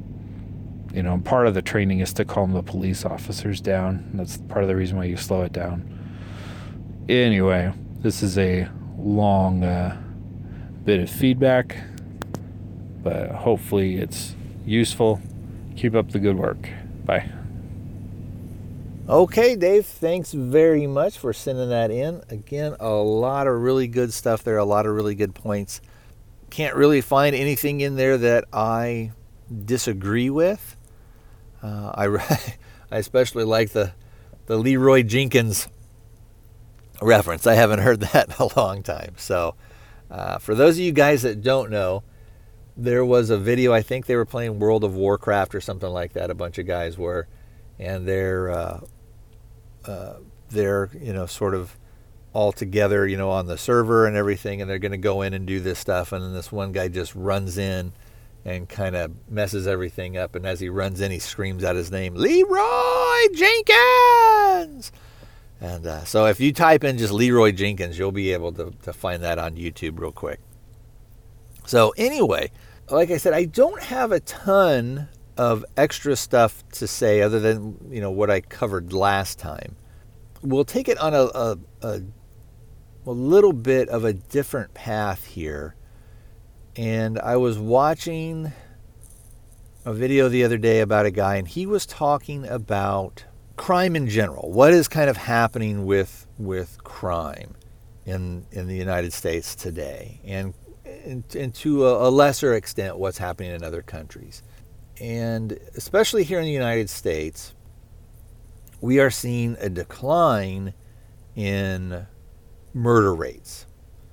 you know, part of the training is to calm the police officers down. That's part of the reason why you slow it down. Anyway, this is a long uh, bit of feedback, but hopefully it's useful. Keep up the good work. Bye.
Okay, Dave, thanks very much for sending that in. Again, a lot of really good stuff there, a lot of really good points. Can't really find anything in there that I disagree with. Uh, I, I especially like the, the Leeroy Jenkins reference. I haven't heard that in a long time. So, uh, for those of you guys that don't know, there was a video. I think they were playing World of Warcraft or something like that. A bunch of guys were, and they're uh, uh, they're you know sort of all together, you know, on the server and everything, and they're going to go in and do this stuff. And then this one guy just runs in and kind of messes everything up. And as he runs in, he screams out his name, Leeroy Jenkins. And uh, so if you type in just Leeroy Jenkins, you'll be able to, to find that on YouTube real quick. So, anyway, like I said, I don't have a ton of extra stuff to say other than you know what I covered last time. We'll take it on a, a, a, a little bit of a different path here. And I was watching a video the other day about a guy, and he was talking about crime in general. What is kind of happening with with crime in in the United States today, and and, and to a, a lesser extent, what's happening in other countries. And especially here in the United States, we are seeing a decline in murder rates.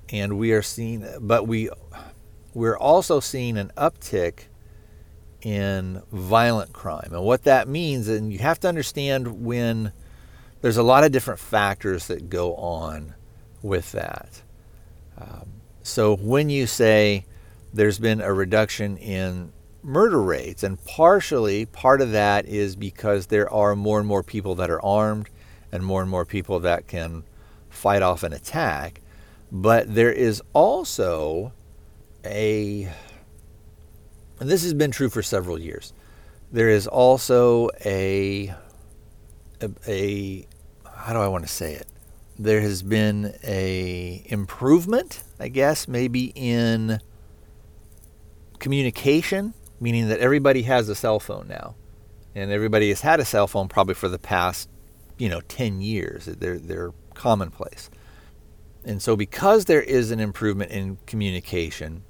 And we are seeing, but we, we're also seeing an uptick in violent crime. And what that means, and you have to understand when there's a lot of different factors that go on with that. Um, so when you say there's been a reduction in murder rates. And partially, part of that is because there are more and more people that are armed and more and more people that can fight off an attack. But there is also a, and this has been true for several years, there is also a, a, a how do I want to say it? There has been a improvement, I guess, maybe in communication meaning that everybody has a cell phone now. And everybody has had a cell phone probably for the past, you know, 10 years. They're, they're commonplace. And so, because there is an improvement in communication,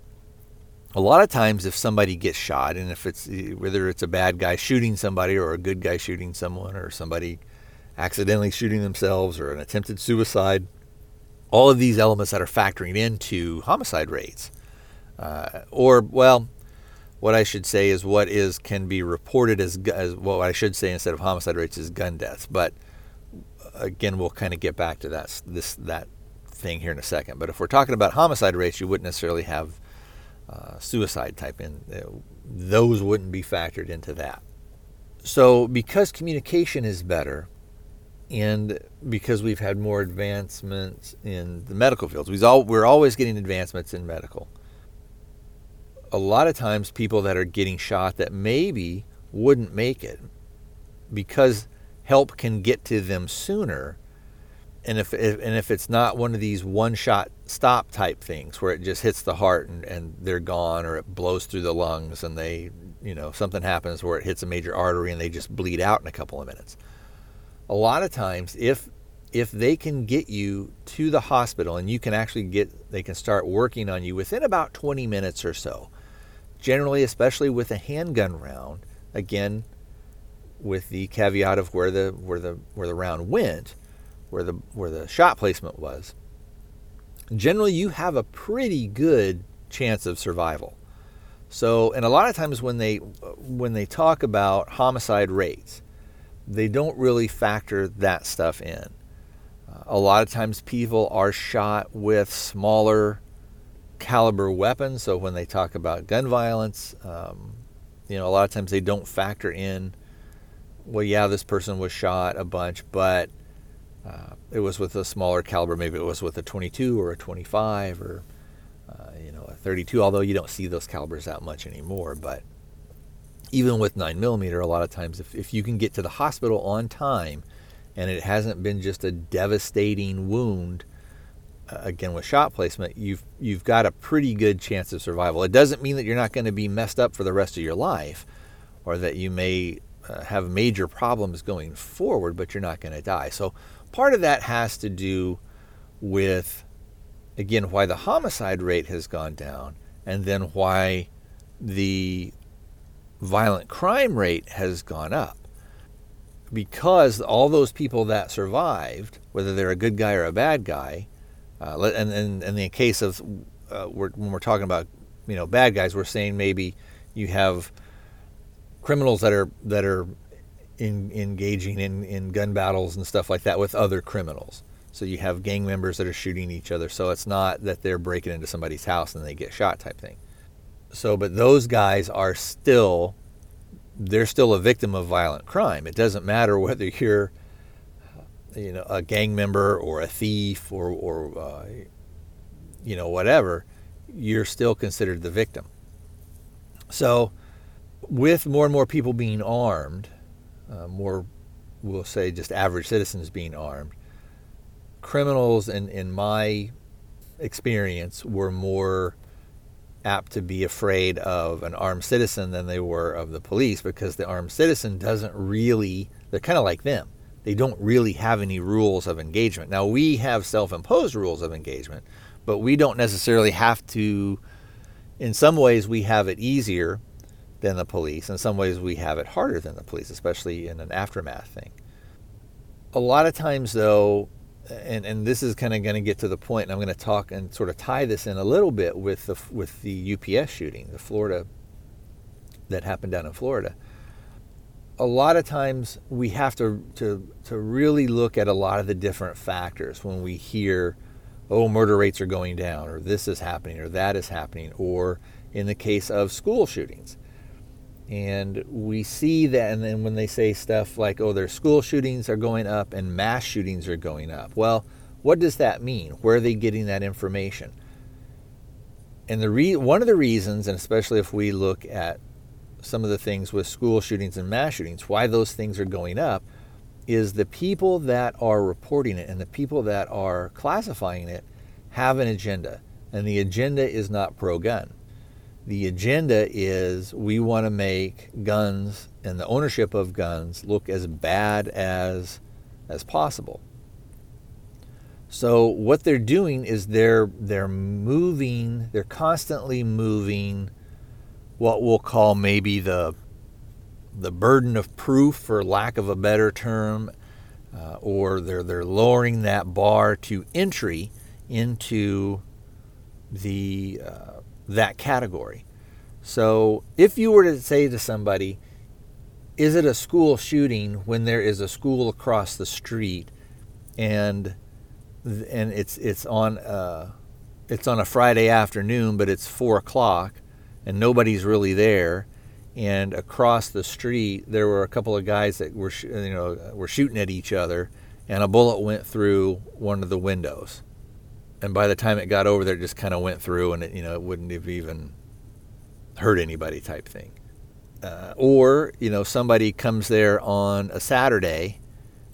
a lot of times if somebody gets shot, and if it's eh, whether it's a bad guy shooting somebody or a good guy shooting someone or somebody accidentally shooting themselves or an attempted suicide, all of these elements that are factoring into homicide rates. Uh, or, well, what I should say is what is can be reported as, as what I should say instead of homicide rates is gun deaths. But again, we'll kind of get back to that this that thing here in a second. But if we're talking about homicide rates, you wouldn't necessarily have uh, suicide type in. Uh, those wouldn't be factored into that. So, because communication is better, and because we've had more advancements in the medical fields, we're always getting advancements in medical. A lot of times, people that are getting shot that maybe wouldn't make it because help can get to them sooner and if, if, and if it's not one of these one shot stop type things where it just hits the heart and, and they're gone or it blows through the lungs and they you know something happens where it hits a major artery and they just bleed out in a couple of minutes a lot of times if if they can get you to the hospital and you can actually get they can start working on you within about 20 minutes or so generally especially with a handgun round again with the caveat of where the where the where the round went where the where the shot placement was, generally you have a pretty good chance of survival. So, and a lot of times when they when they talk about homicide rates, they don't really factor that stuff in. Uh, a lot of times people are shot with smaller caliber weapons. So when they talk about gun violence, um, you know, a lot of times they don't factor in. Well, yeah, this person was shot a bunch, but uh, it was with a smaller caliber. Maybe it was with a 22 or a 25 or uh, you know a 32. Although you don't see those calibers that much anymore. But even with 9 millimeter, a lot of times if, if you can get to the hospital on time and it hasn't been just a devastating wound, uh, again with shot placement, you've you've got a pretty good chance of survival. It doesn't mean that you're not going to be messed up for the rest of your life, or that you may uh, have major problems going forward, but you're not going to die. So Part of that has to do with, again, why the homicide rate has gone down and then why the violent crime rate has gone up. Because all those people that survived, whether they're a good guy or a bad guy, uh, and, and, in the case of uh, we're, when we're talking about you know bad guys, we're saying maybe you have criminals that are that are in, engaging in, in gun battles and stuff like that with other criminals. So you have gang members that are shooting each other. So it's not that they're breaking into somebody's house and they get shot type thing. So, but those guys are still, they're still a victim of violent crime. It doesn't matter whether you're, you know, a gang member or a thief or, or uh, you know, whatever. You're still considered the victim. So, with more and more people being armed, uh, more, we'll say, just average citizens being armed. Criminals, in, in my experience, were more apt to be afraid of an armed citizen than they were of the police because the armed citizen doesn't really, they're kind of like them. They don't really have any rules of engagement. Now, we have self imposed rules of engagement, but we don't necessarily have to, in some ways, we have it easier than the police. In some ways, we have it harder than the police, especially in an aftermath thing. A lot of times, though, and, and this is kind of going to get to the point, and I'm going to talk and sort of tie this in a little bit with the, with the UPS shooting, the Florida, that happened down in Florida. A lot of times we have to, to, to really look at a lot of the different factors when we hear, oh, murder rates are going down, or this is happening, or that is happening, or in the case of school shootings and we see that, and then when they say stuff like, oh, their school shootings are going up and mass shootings are going up. Well, what does that mean? Where are they getting that information? And the re- one of the reasons, and especially if we look at some of the things with school shootings and mass shootings, why those things are going up, is the people that are reporting it and the people that are classifying it have an agenda. And the agenda is not pro gun the agenda is we want to make guns and the ownership of guns look as bad as as possible. So what they're doing is they're they're moving, they're constantly moving what we'll call maybe the the burden of proof for lack of a better term uh, or they're they're lowering that bar to entry into the uh, that category. So if you were to say to somebody, is it a school shooting when there is a school across the street and and it's it's on a, it's on a Friday afternoon, but it's four o'clock and nobody's really there. And across the street, there were a couple of guys that were, you know, were shooting at each other, and a bullet went through one of the windows. And by the time it got over there, it just kind of went through, and it, you know, it wouldn't have even hurt anybody, type thing. Uh, or you know, somebody comes there on a Saturday,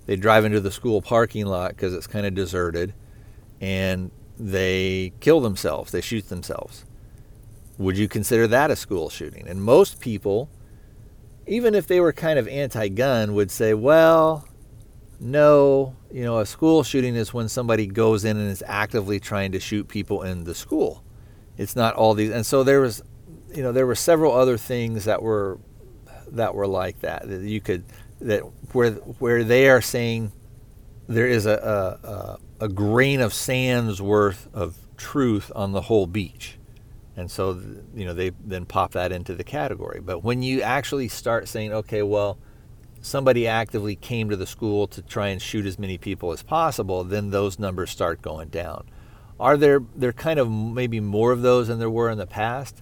they drive into the school parking lot because it's kind of deserted, and they kill themselves. They shoot themselves. Would you consider that a school shooting? And most people, even if they were kind of anti gun, would say, well, no, you know, a school shooting is when somebody goes in and is actively trying to shoot people in the school. It's not all these. And so there was, you know, there were several other things that were that were like that that you could that where where they are saying there is a, a, a grain of sand's worth of truth on the whole beach. And so, you know, they then pop that into the category. But when you actually start saying, okay, well, somebody actively came to the school to try and shoot as many people as possible, then those numbers start going down. Are there there kind of maybe more of those than there were in the past?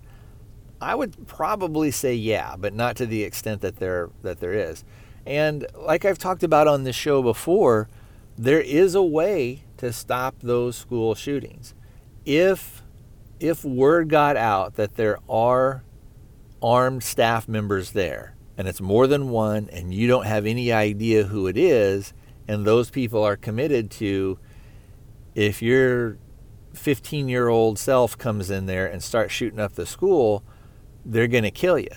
I would probably say yeah, but not to the extent that there that there is. And like I've talked about on this show before, there is a way to stop those school shootings. If if word got out that there are armed staff members there and it's more than one and you don't have any idea who it is and those people are committed to if your 15 year old self comes in there and starts shooting up the school they're going to kill you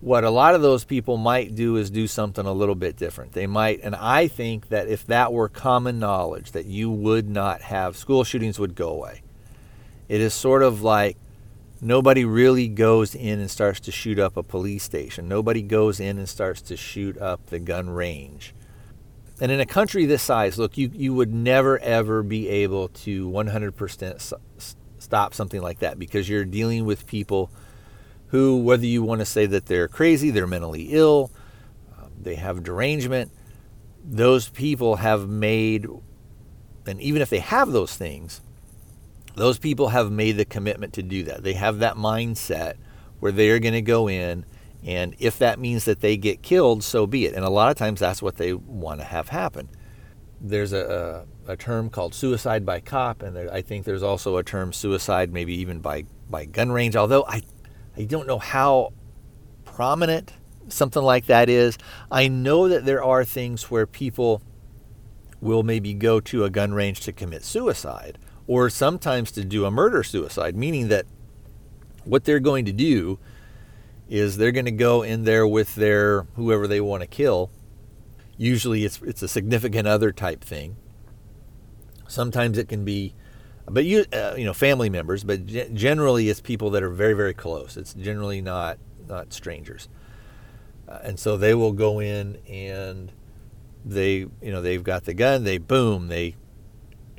what a lot of those people might do is do something a little bit different. They might, and I think that if that were common knowledge, that you would not have school shootings would go away. It is sort of like nobody really goes in and starts to shoot up a police station. Nobody goes in and starts to shoot up the gun range. And in a country this size, look, you, you would never ever be able to 100% stop something like that because you're dealing with people who, whether you want to say that they're crazy, they're mentally ill, um, they have derangement, those people have made, and even if they have those things, those people have made the commitment to do that. They have that mindset where they're going to go in, and if that means that they get killed, so be it. And a lot of times that's what they want to have happen. There's a, a, a term called suicide by cop, and there, I think there's also a term suicide, maybe even by, by gun range, although I I don't know how prominent something like that is. I know that there are things where people will maybe go to a gun range to commit suicide or sometimes to do a murder suicide, meaning that what they're going to do is they're going to go in there with their whoever they want to kill. Usually it's it's a significant other type thing. Sometimes it can be but you uh, you know family members but generally it's people that are very very close it's generally not not strangers uh, and so they will go in and they you know they've got the gun they boom they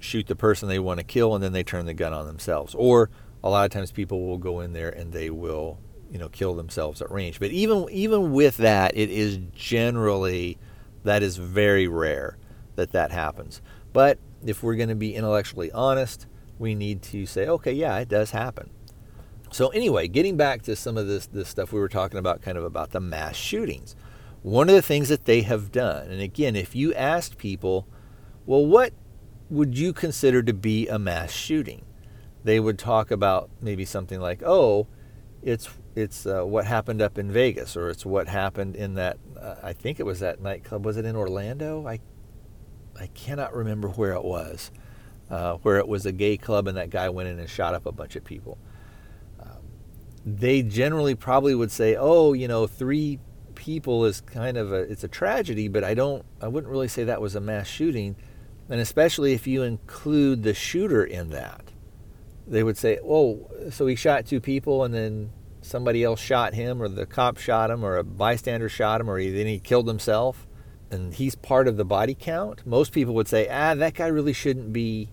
shoot the person they want to kill and then they turn the gun on themselves or a lot of times people will go in there and they will you know kill themselves at range but even even with that it is generally that is very rare that that happens but if we're going to be intellectually honest we need to say, okay, yeah, it does happen. So anyway, getting back to some of this this stuff we were talking about, kind of about the mass shootings. One of the things that they have done, and again, if you asked people, well, what would you consider to be a mass shooting? They would talk about maybe something like, oh, it's it's uh, what happened up in Vegas, or it's what happened in that. Uh, I think it was that nightclub. Was it in Orlando? I I cannot remember where it was uh, where it was a gay club and that guy went in and shot up a bunch of people. Um, they generally probably would say, "Oh, you know, three people is kind of a it's a tragedy, but I don't I wouldn't really say that was a mass shooting." And especially if you include the shooter in that. They would say, "Oh, so he shot two people and then somebody else shot him or the cop shot him or a bystander shot him or he, then he killed himself." and he's part of the body count, most people would say, ah, that guy really shouldn't be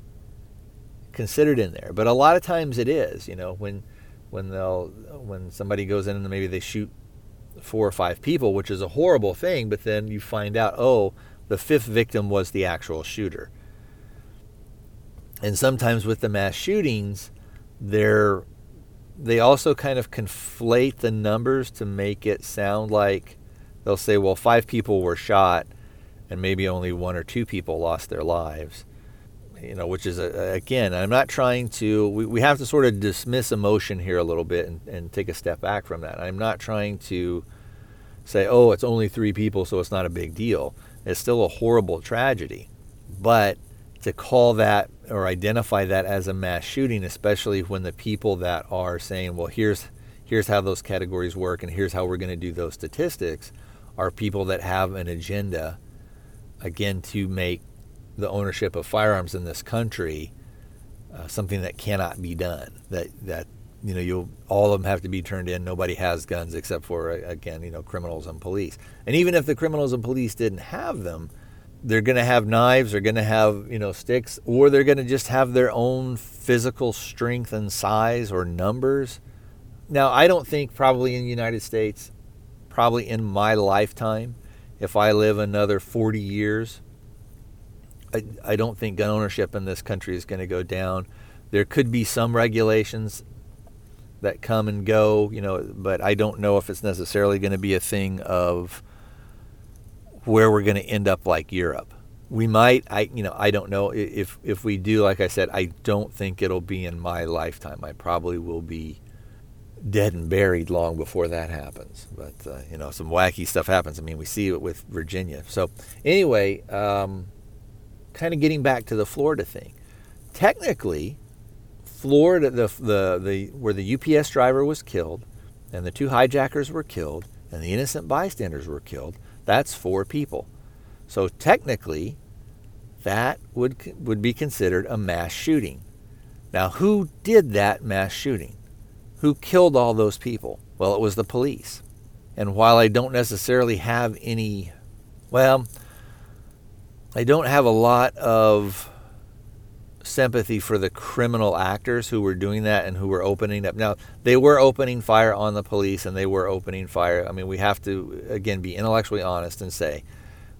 considered in there. But a lot of times it is, you know, when when they'll when somebody goes in and maybe they shoot four or five people, which is a horrible thing, but then you find out, oh, the fifth victim was the actual shooter. And sometimes with the mass shootings, they're they also kind of conflate the numbers to make it sound like they'll say, well, five people were shot and maybe only one or two people lost their lives. You know, which is, a, again, I'm not trying to, we, we have to sort of dismiss emotion here a little bit and, and take a step back from that. I'm not trying to say, oh, it's only three people, so it's not a big deal. It's still a horrible tragedy. But to call that or identify that as a mass shooting, especially when the people that are saying, well, here's here's how those categories work and here's how we're going to do those statistics, are people that have an agenda, again, to make the ownership of firearms in this country uh, something that cannot be done. That that you know, you all of them have to be turned in. Nobody has guns except for uh, again, you know, criminals and police. And even if the criminals and police didn't have them, they're going to have knives, they're going to have, you know, sticks, or they're going to just have their own physical strength and size or numbers. Now, I don't think probably in the United States, probably in my lifetime, if I live another 40 years, I, I don't think gun ownership in this country is going to go down. There could be some regulations that come and go, you know, but I don't know if it's necessarily going to be a thing of where we're going to end up like Europe. We might, I you know, I don't know if if we do. Like I said, I don't think it'll be in my lifetime. I probably will be dead and buried long before that happens. But uh, you know, some wacky stuff happens. I mean, we see it with Virginia. So anyway, um, kind of getting back to the Florida thing. Technically, Florida, the the the where the UPS driver was killed, and the two hijackers were killed, and the innocent bystanders were killed that's four people. So technically, that would, would be considered a mass shooting. Now, who did that mass shooting? Who killed all those people? Well, it was the police. And while I don't necessarily have any, well, I don't have a lot of sympathy for the criminal actors who were doing that and who were opening up. Now, they were opening fire on the police and they were opening fire. I mean, we have to, again, be intellectually honest and say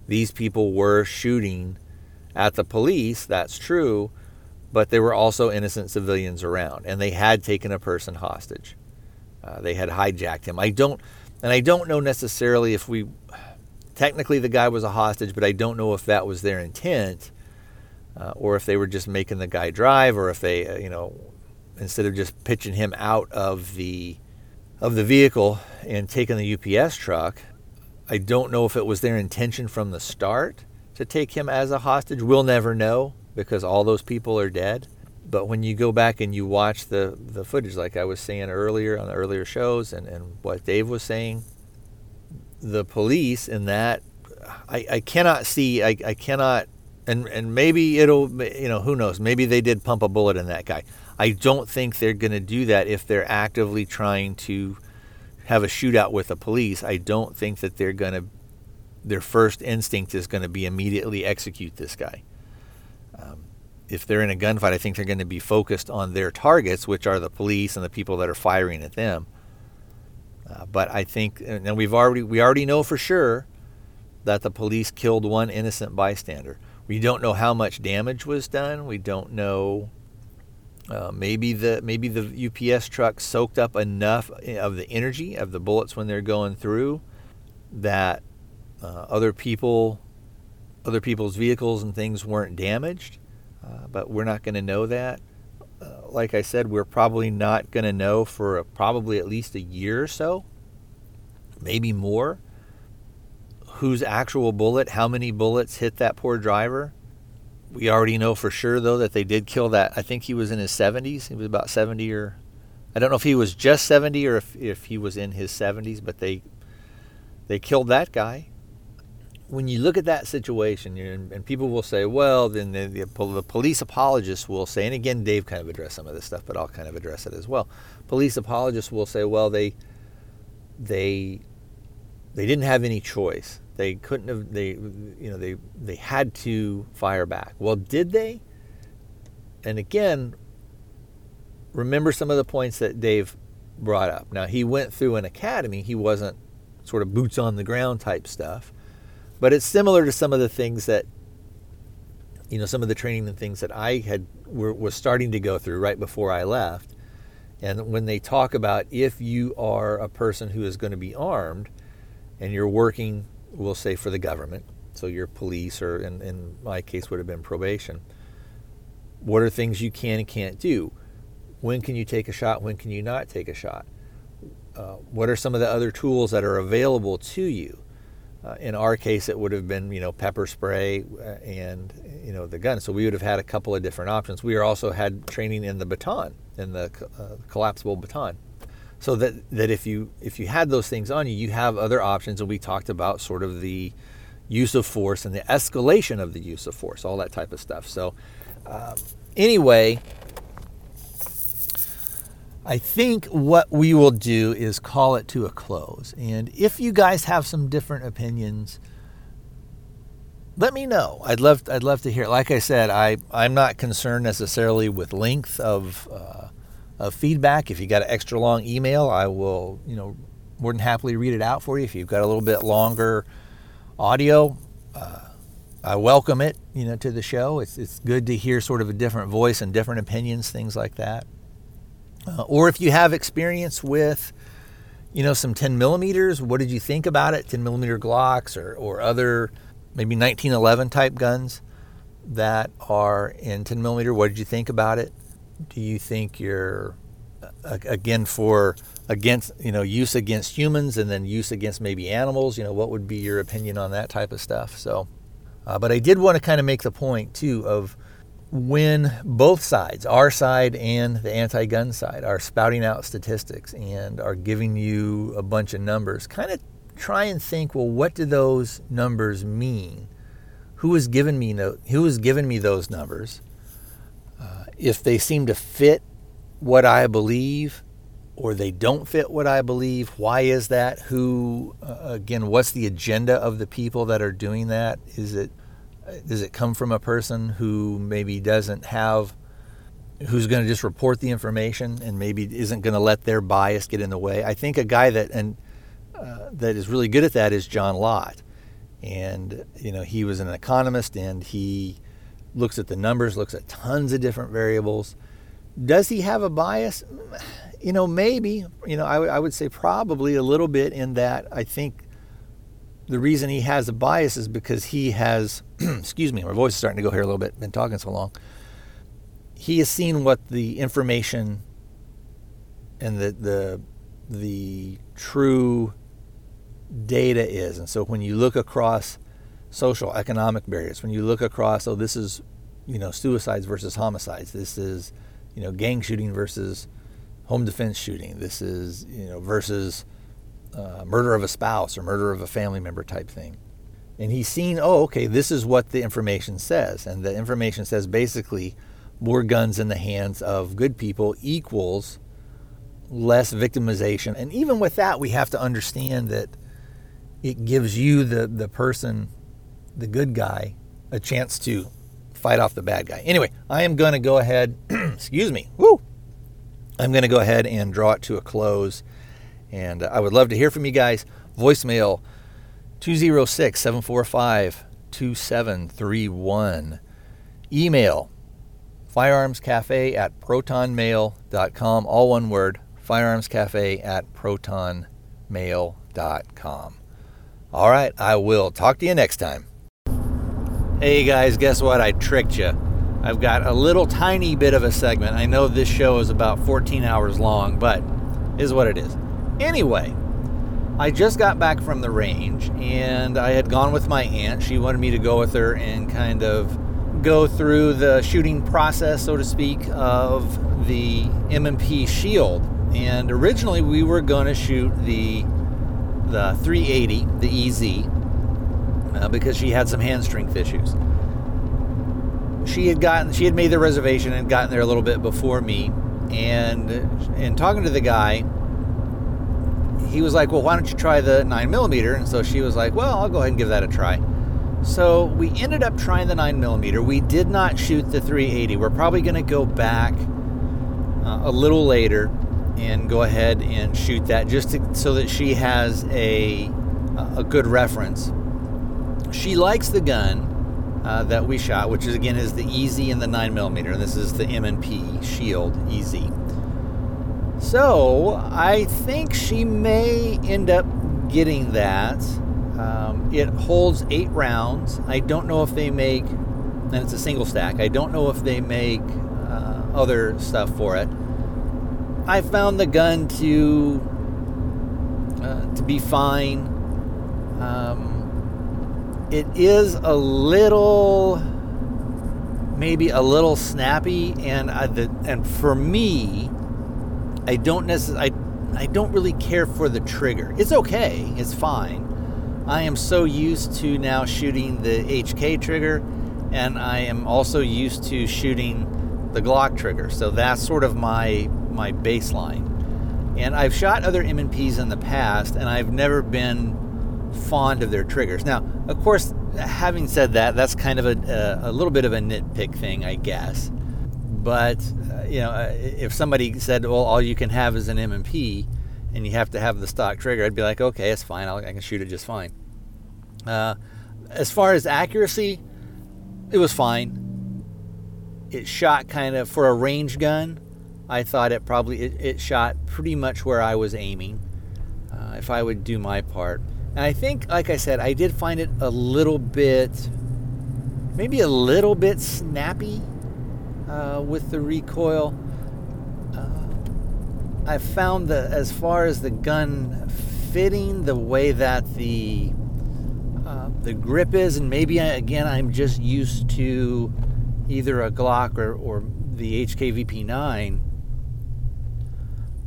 these people were shooting at the police. That's true. But there were also innocent civilians around and they had taken a person hostage. Uh, they had hijacked him. I don't, and I don't know necessarily if we, technically the guy was a hostage, but I don't know if that was their intent uh, or if they were just making the guy drive, or if they, uh, you know, instead of just pitching him out of the of the vehicle and taking the UPS truck, I don't know if it was their intention from the start to take him as a hostage. We'll never know because all those people are dead. But when you go back and you watch the, the footage, like I was saying earlier on the earlier shows, and, and what Dave was saying, the police in that, I, I cannot see, I, I cannot and and maybe it'll you know who knows? Maybe they did pump a bullet in that guy. I don't think they're going to do that if they're actively trying to have a shootout with the police. I don't think that they're going to their first instinct is going to be immediately execute this guy. Um, if they're in a gunfight i think they're going to be focused on their targets which are the police and the people that are firing at them. Uh, but i think and we've already we already know for sure that the police killed one innocent bystander we don't know how much damage was done. We don't know. Uh, maybe the maybe the UPS truck soaked up enough of the energy of the bullets when they're going through that uh, other people, other people's vehicles and things weren't damaged. Uh, but we're not going to know that. Uh, like I said, we're probably not going to know for a, probably at least a year or so, maybe more whose actual bullet, how many bullets hit that poor driver. We already know for sure, though, that they did kill that. I think he was in his 70s. He was about 70 or I don't know if he was just 70 or if, if he was in his 70s, but they they killed that guy. When you look at that situation, and, and people will say, well, then the, the, the police apologists will say, and again, Dave kind of addressed some of this stuff, but I'll kind of address it as well. Police apologists will say, well, they they they didn't have any choice. They couldn't have. They, you know, they they had to fire back. Well, did they? And again, remember some of the points that Dave brought up. Now he went through an academy. He wasn't sort of boots on the ground type stuff, but it's similar to some of the things that you know, some of the training and things that I had were, was starting to go through right before I left. And when they talk about if you are a person who is going to be armed and you're working, we'll say for the government, so you're police or in, in my case would have been probation, what are things you can and can't do? When can you take a shot? When can you not take a shot? Uh, what are some of the other tools that are available to you? Uh, in our case, it would have been, you know, pepper spray uh, and, you know, the gun. So we would have had a couple of different options. We also had training in the baton, in the uh, collapsible baton. So that, that if you if you had those things on you, you have other options. And we talked about sort of the use of force and the escalation of the use of force, all that type of stuff. So um, anyway, I think what we will do is call it to a close. And if you guys have some different opinions, let me know. I'd love I'd love to hear. Like I said, I I'm not concerned necessarily with length of uh, of feedback. If you got an extra long email, I will you know more than happily read it out for you. If you've got a little bit longer audio, uh, I welcome it. You know to the show. It's it's good to hear sort of a different voice and different opinions, things like that. Uh, or if you have experience with, you know, some 10 millimeters, what did you think about it? 10 millimeter Glocks or, or other maybe 1911 type guns that are in 10 millimeter. What did you think about it? Do you think you're, uh, again, for against, you know, use against humans and then use against maybe animals? You know, what would be your opinion on that type of stuff? So, uh, but I did want to kind of make the point too of, when both sides, our side and the anti gun side, are spouting out statistics and are giving you a bunch of numbers, kind of try and think, well, what do those numbers mean? Who has given me no, who has given me those numbers? If they seem to fit what I believe, or they don't fit what I believe, why is that? Who, uh, again, what's the agenda of the people that are doing that? Is it does it come from a person who maybe doesn't have who's going to just report the information and maybe isn't going to let their bias get in the way i think a guy that and uh, that is really good at that is john lott and you know he was an economist and he looks at the numbers looks at tons of different variables does he have a bias you know maybe you know I, w- I would say probably a little bit in that i think the reason he has a bias is because he has, excuse me, my voice is starting to go here a little bit, been talking so long. He has seen what the information and the, the, the true data is. And so when you look across social, economic barriers, when you look across, oh, this is, you know, suicides versus homicides, this is, you know, gang shooting versus home defense shooting, this is, you know, versus uh, murder of a spouse or murder of a family member type thing. And he's seen, oh, okay, this is what the information says. And the information says basically more guns in the hands of good people equals less victimization. And even with that, we have to understand that it gives you, the, the person, the good guy, a chance to fight off the bad guy. Anyway, I am going to go ahead, excuse me, woo! I'm going to go ahead and draw it to a close. And uh, I would love to hear from you guys. Voicemail 206 745 2731. Email firearmscafe at protonmail.com. All one word firearmscafe at protonmail.com. All right, I will talk to you next time. Hey guys, guess what? I tricked you. I've got a little tiny bit of a segment. I know this show is about 14 hours long, but is what it is. Anyway, I just got back from the range and I had gone with my aunt. She wanted me to go with her and kind of go through the shooting process, so to speak, of the M&P Shield. And originally we were going to shoot the the 380, the EZ, uh, because she had some hand strength issues. She had gotten, she had made the reservation and gotten there a little bit before me, and and talking to the guy, he was like, well, why don't you try the 9 millimeter? And so she was like, well, I'll go ahead and give that a try. So we ended up trying the 9 millimeter. We did not shoot the 380. We're probably going to go back uh, a little later and go ahead and shoot that just to, so that she has a a good reference. She likes the gun uh, that we shot, which is again is the EZ and the 9 millimeter. This is the M&P Shield EZ. So I think she may end up getting that. Um, it holds eight rounds. I don't know if they make, and it's a single stack. I don't know if they make uh, other stuff for it. I found the gun to uh, to be fine. Um, it is a little, maybe a little snappy, and uh, the, and for me, I don't necessarily. I don't really care for the trigger. It's okay. It's fine. I am so used to now shooting the HK trigger, and I am also used to shooting the Glock trigger. So that's sort of my my baseline. And I've shot other M&Ps in the past, and I've never been fond of their triggers. Now, of course, having said that, that's kind of a, a, a little bit of a nitpick thing, I guess. But uh, you know, uh, if somebody said, "Well, all you can have is an M&P," and you have to have the stock trigger, I'd be like, "Okay, it's fine. I'll, I can shoot it just fine." Uh, as far as accuracy, it was fine. It shot kind of for a range gun. I thought it probably it, it shot pretty much where I was aiming. Uh, if I would do my part, and I think, like I said, I did find it a little bit, maybe a little bit snappy uh, with the recoil. Uh, I found that as far as the gun fitting, the way that the uh, the grip is, and maybe I, again I'm just used to either a Glock or, or the HK VP9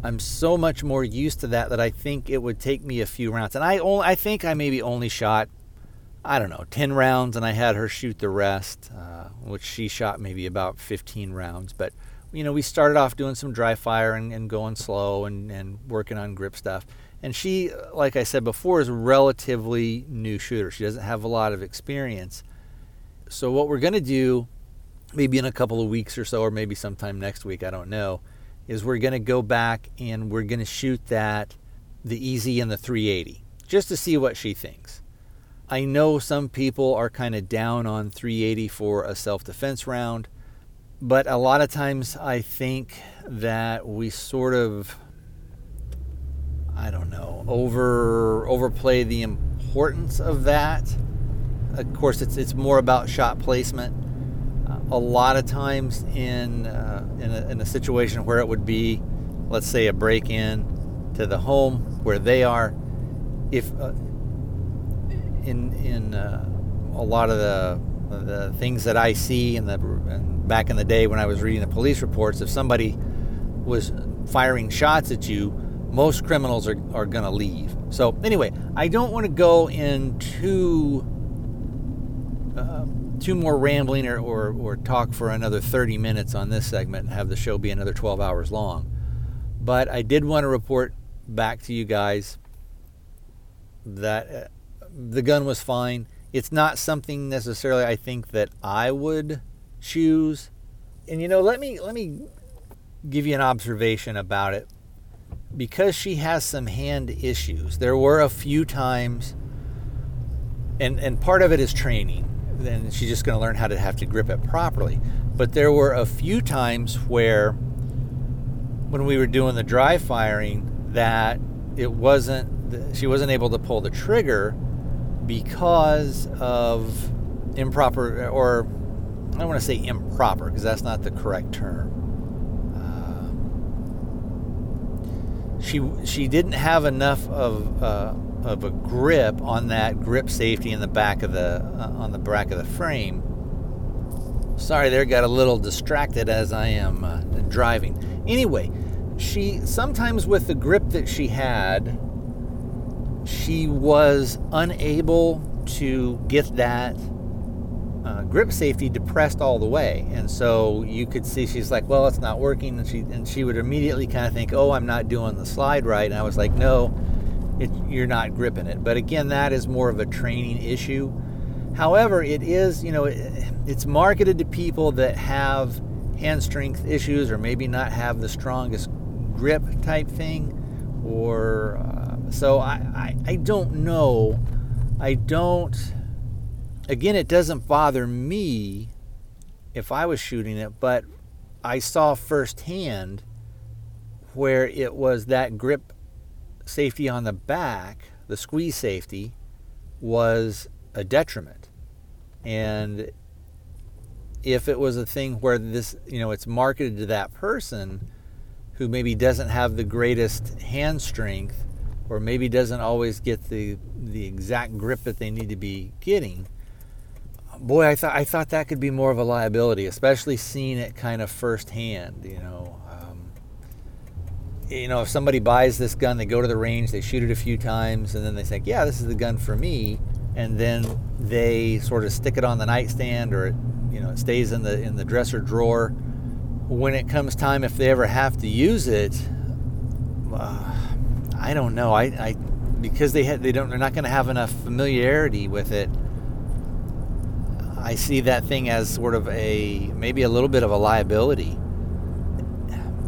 I'm so much more used to that that I think it would take me a few rounds. And I only, I think I maybe only shot, I don't know, 10 rounds, and I had her shoot the rest, uh, which she shot maybe about 15 rounds. But you know, we started off doing some dry fire and, and going slow and, and working on grip stuff. And she, like I said before, is a relatively new shooter. She doesn't have a lot of experience. So what we're going to do, maybe in a couple of weeks or so, or maybe sometime next week, I don't know is we're going to go back and we're going to shoot that, the EZ and the 380, just to see what she thinks. I know some people are kind of down on 380 for a self defense round, but a lot of times I think that we sort of, I don't know, over overplay the importance of that. Of course, it's it's more about shot placement a lot of times in uh, in, a, in, a, situation where it would be, let's say, a break-in to the home where they are, if uh, in in uh, a lot of the the things that I see in the and back in the day when I was reading the police reports, if somebody was firing shots at you, most criminals are, are going to leave. So anyway, I don't want to go into uh, too more rambling or, or, or talk for another 30 minutes on this segment and have the show be another 12 hours long. But I did want to report back to you guys that uh, the gun was fine. It's not something necessarily I think that I would choose. And you know, let me let me give you an observation about it. Because she has some hand issues, there were a few times and and part of it is training then she's just going to learn how to have to grip it properly. But there were a few times where, when we were doing the dry firing, that it wasn't she wasn't able to pull the trigger because of improper or I don't want to say improper because that's not the correct term. Uh, she she didn't have enough of uh, of a grip on that grip safety in the back of the uh, on the back of the frame. Sorry, there got a little distracted as I am uh, driving. Anyway, she sometimes with the grip that she had, she was unable to get that uh, grip safety depressed all the way, and so you could see she's like, "Well, it's not working," and she and she would immediately kind of think, "Oh, I'm not doing the slide right," and I was like, "No." It, you're not gripping it. But again, that is more of a training issue. However, it is, you know, it, it's marketed to people that have hand strength issues or maybe not have the strongest grip type thing. Or uh, so I, I, I don't know. I don't, again, it doesn't bother me if I was shooting it, but I saw firsthand where it was that grip safety on the back, the squeeze safety, was a detriment. And if it was a thing where this, you know, it's marketed to that person who maybe doesn't have the greatest hand strength or maybe doesn't always get the the exact grip that they need to be getting, boy, I thought I thought that could be more of a liability, especially seeing it kind of firsthand. You know, you know, if somebody buys this gun, they go to the range, they shoot it a few times, and then they think, yeah, this is the gun for me, and then they sort of stick it on the nightstand, or it, you know, it stays in the in the dresser drawer. When it comes time, if they ever have to use it, uh, I don't know. I, I because they had, they don't they're not going to have enough familiarity with it I see that thing as sort of a maybe a little bit of a liability.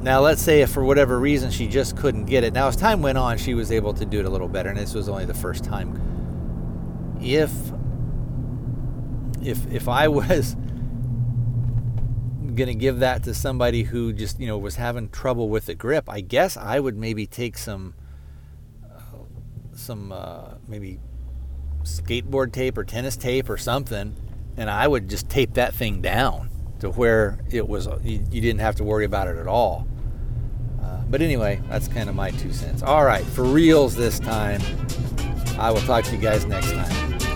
Now, let's say if for whatever reason she just couldn't get it. Now, as time went on, she was able to do it a little better, and this was only the first time. If if if I was going to give that to somebody who just you know was having trouble with the grip, I guess I would maybe take some uh, some uh, maybe skateboard tape or tennis tape or something and I would just tape that thing down to where it was you, you didn't have to worry about it at all. But anyway, that's kind of my two cents. All right, for reals this time. I will talk to you guys next time.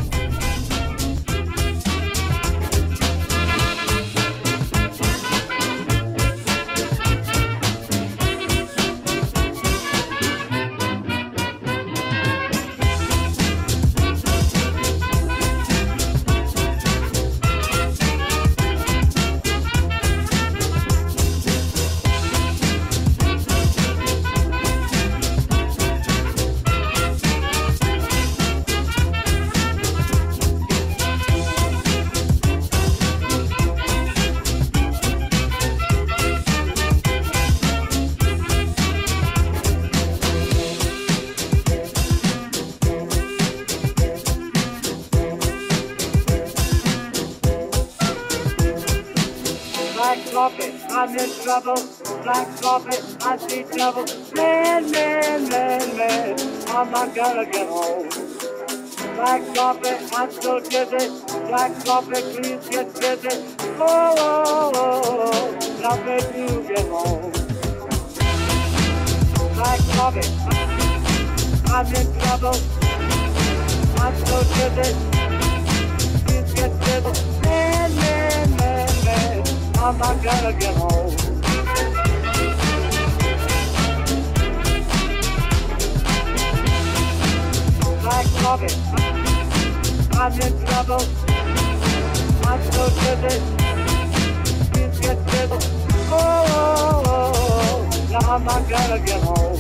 Gonna get home. Black carpet, I'm so dizzy. Black carpet, please get busy. Oh, oh, oh, oh, now make get home. Black carpet, I'm in trouble. I'm so dizzy. Please get busy. Man, man, man, man. I'm not gonna get home. Black Robin, I'm in trouble. I'm so dizzy. Please get busy. Oh, oh, oh, oh, now I'm not gonna get home.